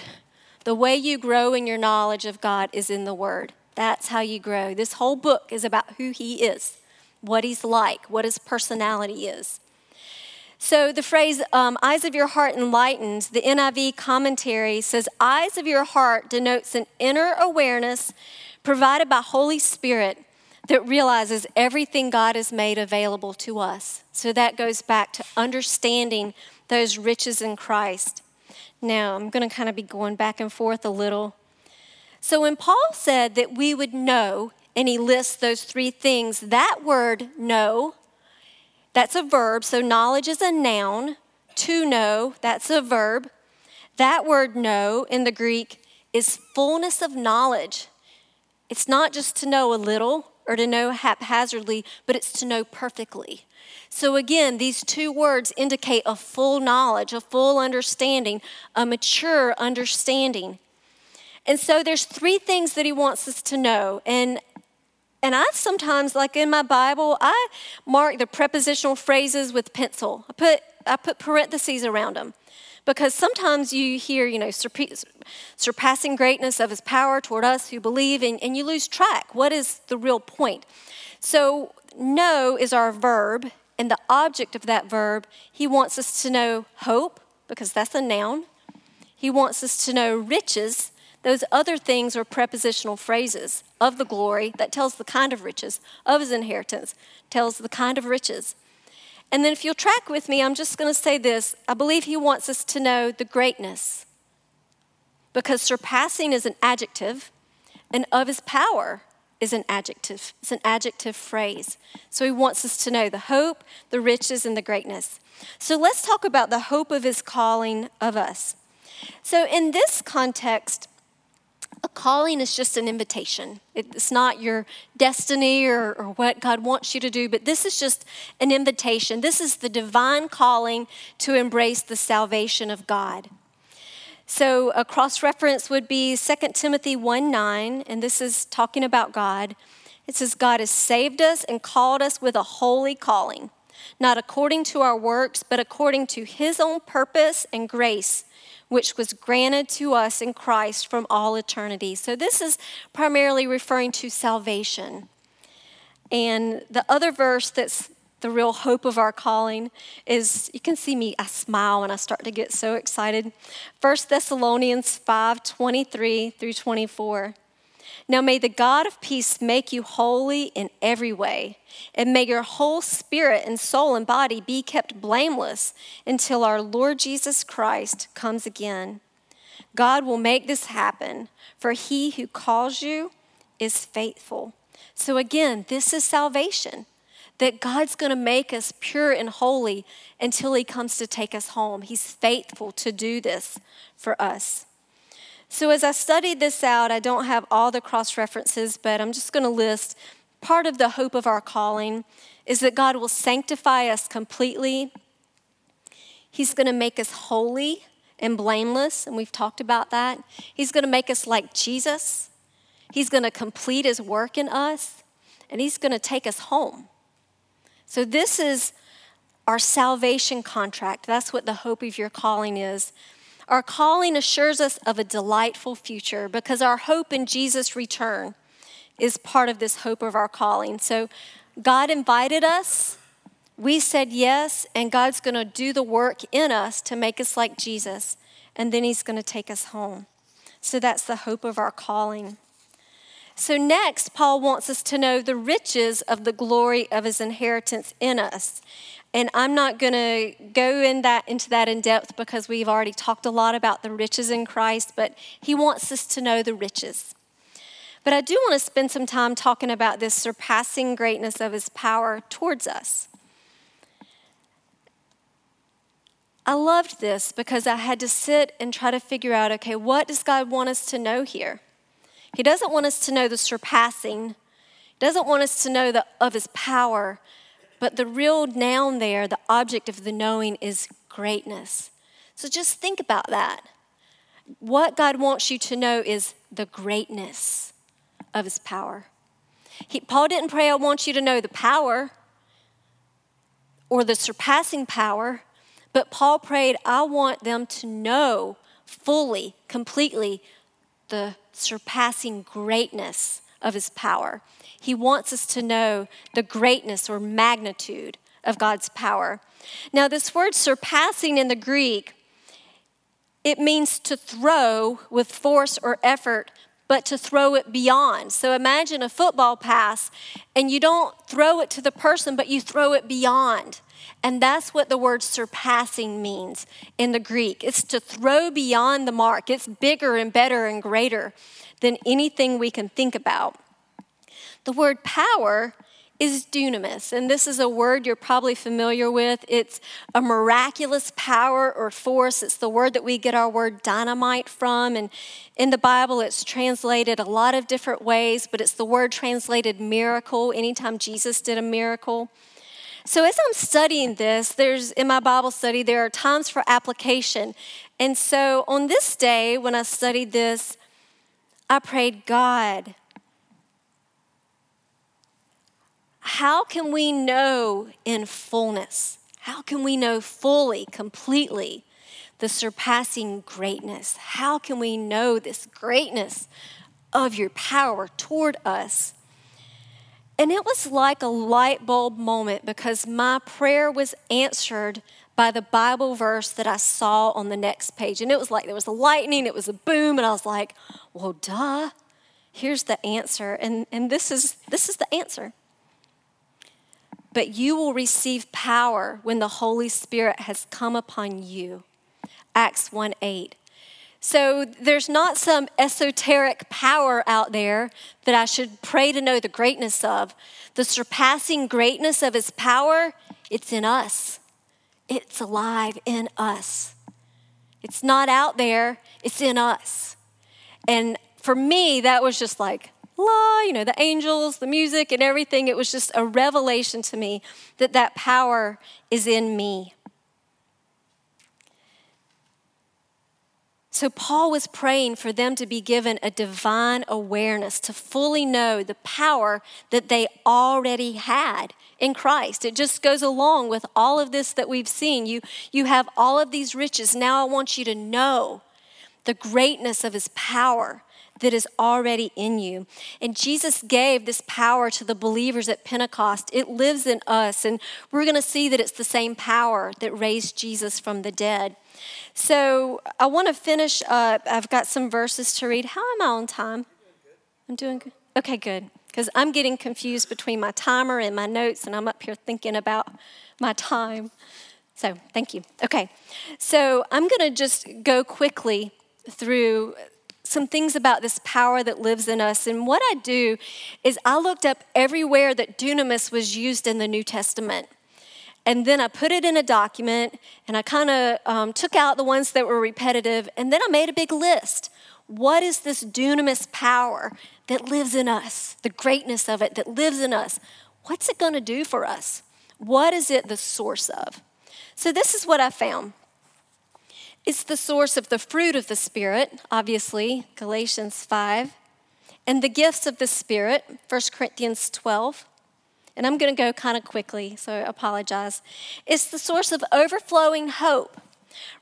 The way you grow in your knowledge of God is in the Word. That's how you grow. This whole book is about who He is, what He's like, what His personality is. So the phrase, um, eyes of your heart enlightened, the NIV commentary says, eyes of your heart denotes an inner awareness provided by Holy Spirit that realizes everything God has made available to us. So that goes back to understanding those riches in Christ. Now, I'm going to kind of be going back and forth a little. So, when Paul said that we would know, and he lists those three things, that word know, that's a verb. So, knowledge is a noun. To know, that's a verb. That word know in the Greek is fullness of knowledge. It's not just to know a little, or to know haphazardly, but it's to know perfectly. So, again, these two words indicate a full knowledge, a full understanding, a mature understanding. And so, there's three things that he wants us to know. And and I sometimes, like in my Bible, I mark the prepositional phrases with pencil. I put I put parentheses around them because sometimes you hear, you know, surpassing greatness of his power toward us who believe, and, and you lose track. What is the real point? So, know is our verb, and the object of that verb, he wants us to know hope, because that's a noun. He wants us to know riches. Those other things are prepositional phrases of the glory that tells the kind of riches, of his inheritance, tells the kind of riches. And then, if you'll track with me, I'm just going to say this. I believe he wants us to know the greatness because surpassing is an adjective, and of his power is an adjective. It's an adjective phrase. So he wants us to know the hope, the riches, and the greatness. So let's talk about the hope of his calling of us. So, in this context, a calling is just an invitation. It's not your destiny or, or, what God wants you to do, but this is just an invitation. This is the divine calling to embrace the salvation of God. So a cross reference would be 2 Timothy 1 9, and this is talking about God. It says, God has saved us and called us with a holy calling, not according to our works, but according to his own purpose and grace which was granted to us in Christ from all eternity. So, this is primarily referring to salvation. And the other verse that's the real hope of our calling is you can see me, I smile when I start to get so excited. 1 Thessalonians 5 23 through 24. Now may the God of peace make you holy in every way, and may your whole spirit and soul and body be kept blameless until our Lord Jesus Christ comes again. God will make this happen, for he who calls you is faithful. So again, this is salvation. That God's going to make us pure and holy until He comes to take us home. He's faithful to do this for us. So, as I studied this out, I don't have all the cross references, but I'm just going to list part of the hope of our calling is that God will sanctify us completely. He's going to make us holy and blameless, and we've talked about that. He's going to make us like Jesus. He's going to complete his work in us, and he's going to take us home. So, this is our salvation contract. That's what the hope of your calling is. Our calling assures us of a delightful future because our hope in Jesus' return is part of this hope of our calling. So God invited us, we said yes, and God's going to do the work in us to make us like Jesus, and then He's going to take us home. So that's the hope of our calling. So, next, Paul wants us to know the riches of the glory of his inheritance in us. And I'm not going to go in that, into that in depth because we've already talked a lot about the riches in Christ, but he wants us to know the riches. But I do want to spend some time talking about this surpassing greatness of his power towards us. I loved this because I had to sit and try to figure out okay, what does God want us to know here? He doesn't want us to know the surpassing, He doesn't want us to know the, of His power, but the real noun there, the object of the knowing, is greatness. So just think about that. What God wants you to know is the greatness of His power. He, Paul didn't pray, I want you to know the power or the surpassing power. But Paul prayed, I want them to know fully, completely, the surpassing greatness of his power. He wants us to know the greatness or magnitude of God's power. Now, this word surpassing in the Greek, it means to throw with force or effort, but to throw it beyond. So imagine a football pass, and you don't throw it to the person, but you throw it beyond. And that's what the word surpassing means in the Greek. It's to throw beyond the mark, it's bigger and better and greater than anything we can think about. The word power is dunamis, and this is a word you're probably familiar with. It's a miraculous power or force. It's the word that we get our word dynamite from, and in the Bible it's translated a lot of different ways, but it's the word translated miracle anytime Jesus did a miracle. So as I'm studying this, there's in my Bible study there are times for application. And so on this day when I studied this, I prayed, God, how can we know in fullness? How can we know fully, completely the surpassing greatness? How can we know this greatness of your power toward us? And it was like a light bulb moment because my prayer was answered by the Bible verse that I saw on the next page. And it was like there was a lightning, it was a boom, and I was like, well, duh, here's the answer. And, and this, is, this is the answer. But you will receive power when the Holy Spirit has come upon you. Acts 1 8. So there's not some esoteric power out there that I should pray to know the greatness of. The surpassing greatness of his power, it's in us. It's alive in us. It's not out there, it's in us. And for me, that was just like, la, you know, the angels, the music, and everything. It was just a revelation to me that that power is in me. So, Paul was praying for them to be given a divine awareness to fully know the power that they already had in Christ. It just goes along with all of this that we've seen. You, you have all of these riches. Now, I want you to know the greatness of his power that is already in you. And Jesus gave this power to the believers at Pentecost. It lives in us, and we're going to see that it's the same power that raised Jesus from the dead. So I want to finish up. I've got some verses to read. How am I on time? I'm doing good. Okay, good. Because I'm getting confused between my timer and my notes, and I'm up here thinking about my time. So thank you. Okay. So I'm going to just go quickly through some things about this power that lives in us. And what I do is I looked up everywhere that dunamis was used in the New Testament. And then I put it in a document and I kind of um, took out the ones that were repetitive. And then I made a big list. What is this dunamis power that lives in us? The greatness of it that lives in us. What's it going to do for us? What is it the source of? So, this is what I found. It's the source of the fruit of the Spirit, obviously, Galatians 5, and the gifts of the Spirit, 1 Corinthians 12 and I'm going to go kind of quickly, so I apologize. It's the source of overflowing hope.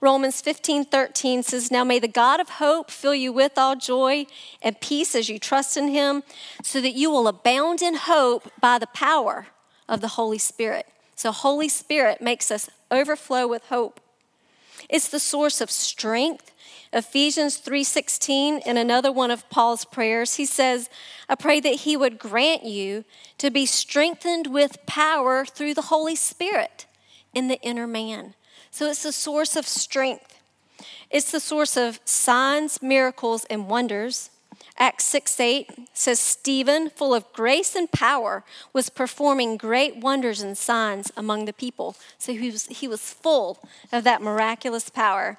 Romans 15, 13 says, Now may the God of hope fill you with all joy and peace as you trust in him, so that you will abound in hope by the power of the Holy Spirit. So, Holy Spirit makes us overflow with hope. It's the source of strength Ephesians 3:16 in another one of Paul's prayers, he says, "I pray that he would grant you to be strengthened with power through the Holy Spirit in the inner man." So it's the source of strength. It's the source of signs, miracles, and wonders. Acts 6 8 says, Stephen, full of grace and power, was performing great wonders and signs among the people. So he was, he was full of that miraculous power.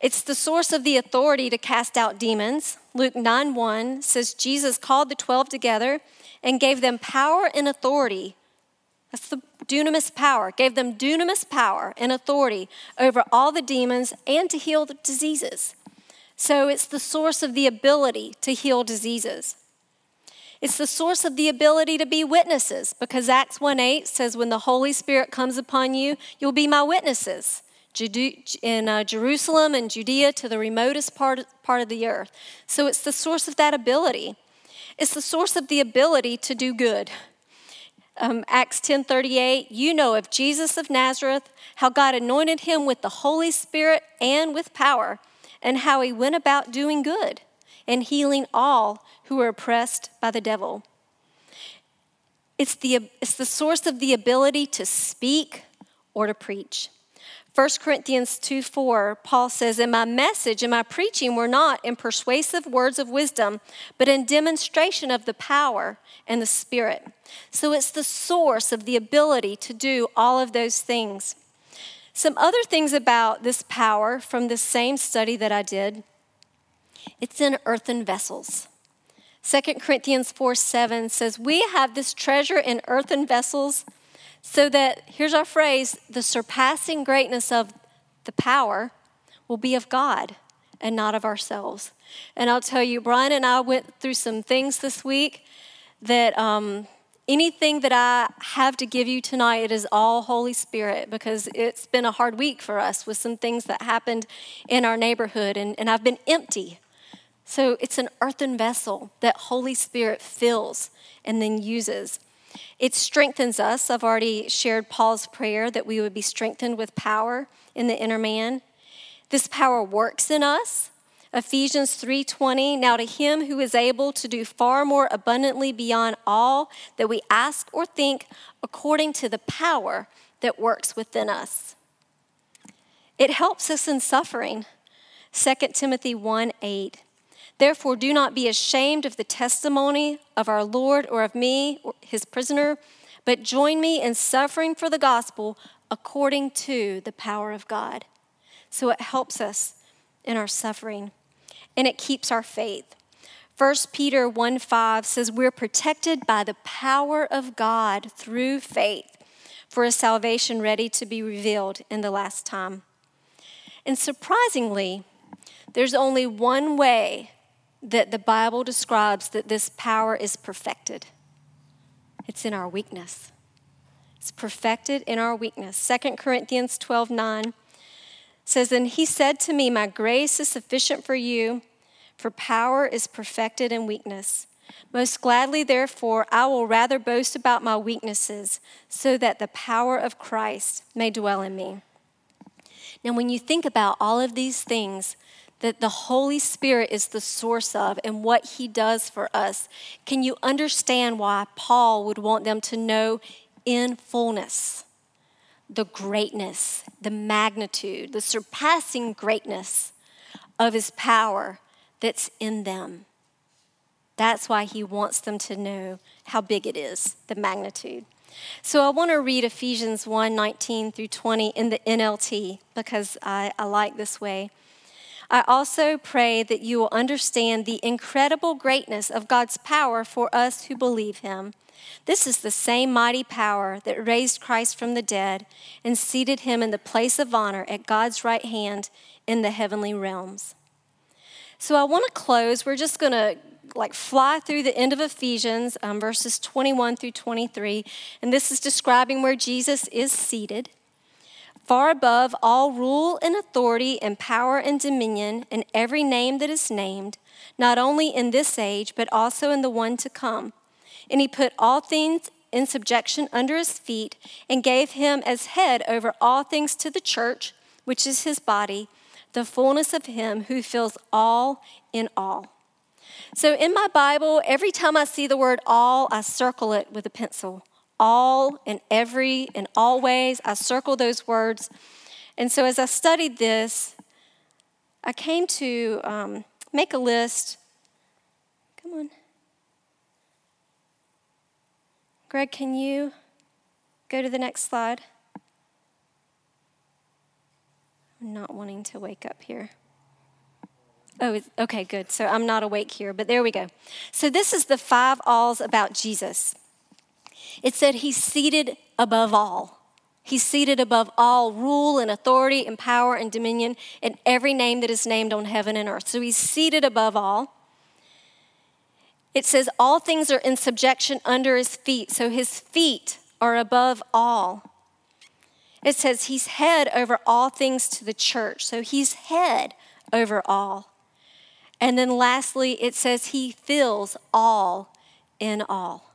It's the source of the authority to cast out demons. Luke 9 1 says, Jesus called the 12 together and gave them power and authority. That's the dunamis power, gave them dunamis power and authority over all the demons and to heal the diseases. So it's the source of the ability to heal diseases. It's the source of the ability to be witnesses because Acts 1 8 says, When the Holy Spirit comes upon you, you'll be my witnesses in uh, Jerusalem and Judea to the remotest part, part of the earth. So it's the source of that ability. It's the source of the ability to do good. Um, Acts 10:38, you know of Jesus of Nazareth, how God anointed him with the Holy Spirit and with power and how he went about doing good and healing all who were oppressed by the devil. It's the, it's the source of the ability to speak or to preach. 1 Corinthians 2 4, Paul says, In my message and my preaching were not in persuasive words of wisdom, but in demonstration of the power and the Spirit. So it's the source of the ability to do all of those things. Some other things about this power from the same study that I did it's in earthen vessels. 2 Corinthians 4 7 says, We have this treasure in earthen vessels, so that, here's our phrase, the surpassing greatness of the power will be of God and not of ourselves. And I'll tell you, Brian and I went through some things this week that um, anything that I have to give you tonight, it is all Holy Spirit because it's been a hard week for us with some things that happened in our neighborhood, and, and I've been empty. So it's an earthen vessel that Holy Spirit fills and then uses. It strengthens us. I've already shared Paul's prayer that we would be strengthened with power in the inner man. This power works in us. Ephesians 3:20 Now to him who is able to do far more abundantly beyond all that we ask or think according to the power that works within us. It helps us in suffering. 2 Timothy 1 8. Therefore, do not be ashamed of the testimony of our Lord or of me, his prisoner, but join me in suffering for the gospel according to the power of God. So it helps us in our suffering and it keeps our faith. 1 Peter 1 5 says, We're protected by the power of God through faith for a salvation ready to be revealed in the last time. And surprisingly, there's only one way that the Bible describes that this power is perfected it's in our weakness. It's perfected in our weakness. 2 Corinthians 12 9 says, And he said to me, My grace is sufficient for you, for power is perfected in weakness. Most gladly, therefore, I will rather boast about my weaknesses, so that the power of Christ may dwell in me. Now, when you think about all of these things that the Holy Spirit is the source of and what He does for us, can you understand why Paul would want them to know in fullness? The greatness, the magnitude, the surpassing greatness of his power that's in them. That's why he wants them to know how big it is, the magnitude. So I want to read Ephesians 1 19 through 20 in the NLT because I, I like this way. I also pray that you will understand the incredible greatness of God's power for us who believe him this is the same mighty power that raised Christ from the dead and seated him in the place of honor at God's right hand in the heavenly realms. So I want to close. We're just going to like fly through the end of Ephesians, um, verses 21 through 23. And this is describing where Jesus is seated, far above all rule and authority and power and dominion and every name that is named, not only in this age, but also in the one to come. And he put all things in subjection under his feet and gave him as head over all things to the church, which is his body, the fullness of him who fills all in all. So in my Bible, every time I see the word all, I circle it with a pencil. All and every and always, I circle those words. And so as I studied this, I came to um, make a list Greg, can you go to the next slide? I'm not wanting to wake up here. Oh, okay, good. So I'm not awake here, but there we go. So this is the five alls about Jesus. It said he's seated above all. He's seated above all rule and authority and power and dominion and every name that is named on heaven and earth. So he's seated above all. It says all things are in subjection under his feet. So his feet are above all. It says he's head over all things to the church. So he's head over all. And then lastly, it says he fills all in all.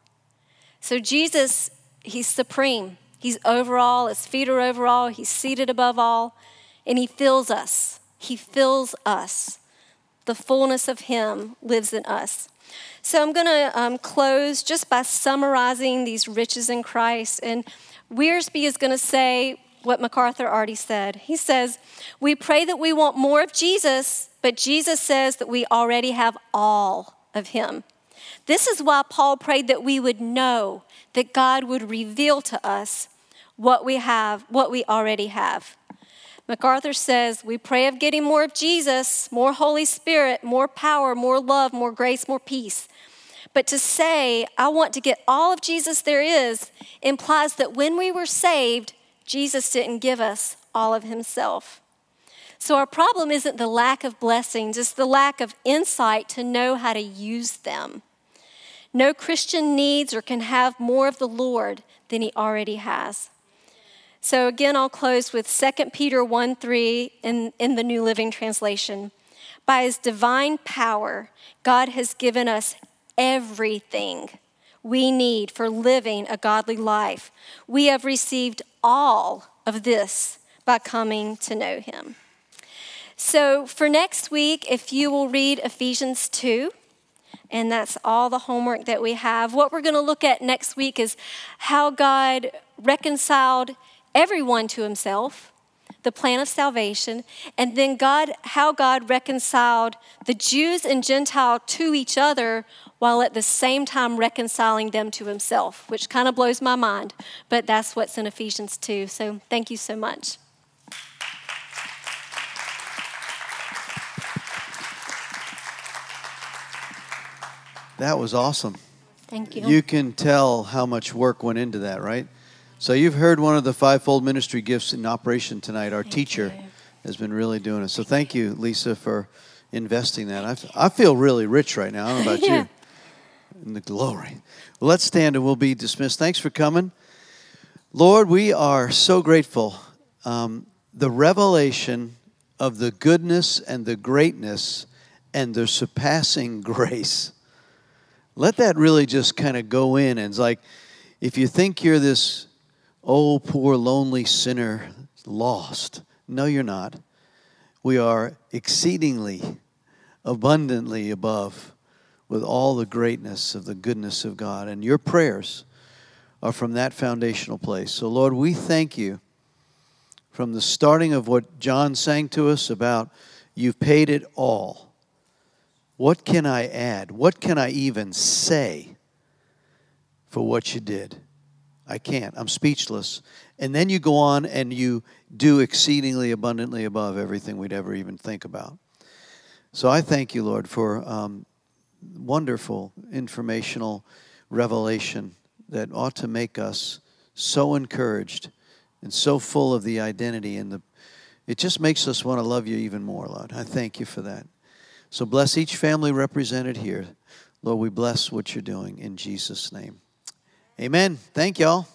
So Jesus, he's supreme. He's over all, his feet are over all, he's seated above all, and he fills us. He fills us. The fullness of him lives in us. So I'm going to um, close just by summarizing these riches in Christ. And Wiersbe is going to say what MacArthur already said. He says, We pray that we want more of Jesus, but Jesus says that we already have all of him. This is why Paul prayed that we would know, that God would reveal to us what we have, what we already have. MacArthur says, We pray of getting more of Jesus, more Holy Spirit, more power, more love, more grace, more peace. But to say, I want to get all of Jesus there is, implies that when we were saved, Jesus didn't give us all of himself. So our problem isn't the lack of blessings, it's the lack of insight to know how to use them. No Christian needs or can have more of the Lord than he already has. So again, I'll close with 2 Peter 1 3 in, in the New Living Translation. By his divine power, God has given us everything we need for living a godly life. We have received all of this by coming to know him. So, for next week, if you will read Ephesians 2, and that's all the homework that we have. What we're going to look at next week is how God reconciled everyone to himself, the plan of salvation, and then God how God reconciled the Jews and Gentile to each other while at the same time reconciling them to himself, which kind of blows my mind, but that's what's in Ephesians 2. So thank you so much. That was awesome. Thank you. You can tell how much work went into that, right? So you've heard one of the fivefold ministry gifts in operation tonight. Our thank teacher you. has been really doing it. So thank you, Lisa, for investing that. I, I feel really rich right now. I don't know about yeah. you. In the glory. Well, let's stand and we'll be dismissed. Thanks for coming. Lord, we are so grateful. Um, the revelation of the goodness and the greatness and the surpassing grace. Let that really just kind of go in. And it's like, if you think you're this Oh, poor lonely sinner, lost. No, you're not. We are exceedingly, abundantly above with all the greatness of the goodness of God. And your prayers are from that foundational place. So, Lord, we thank you from the starting of what John sang to us about you've paid it all. What can I add? What can I even say for what you did? I can't. I'm speechless. And then you go on and you do exceedingly abundantly above everything we'd ever even think about. So I thank you, Lord, for um, wonderful informational revelation that ought to make us so encouraged and so full of the identity and the it just makes us want to love you even more, Lord. I thank you for that. So bless each family represented here. Lord, we bless what you're doing in Jesus' name. Amen. Thank y'all.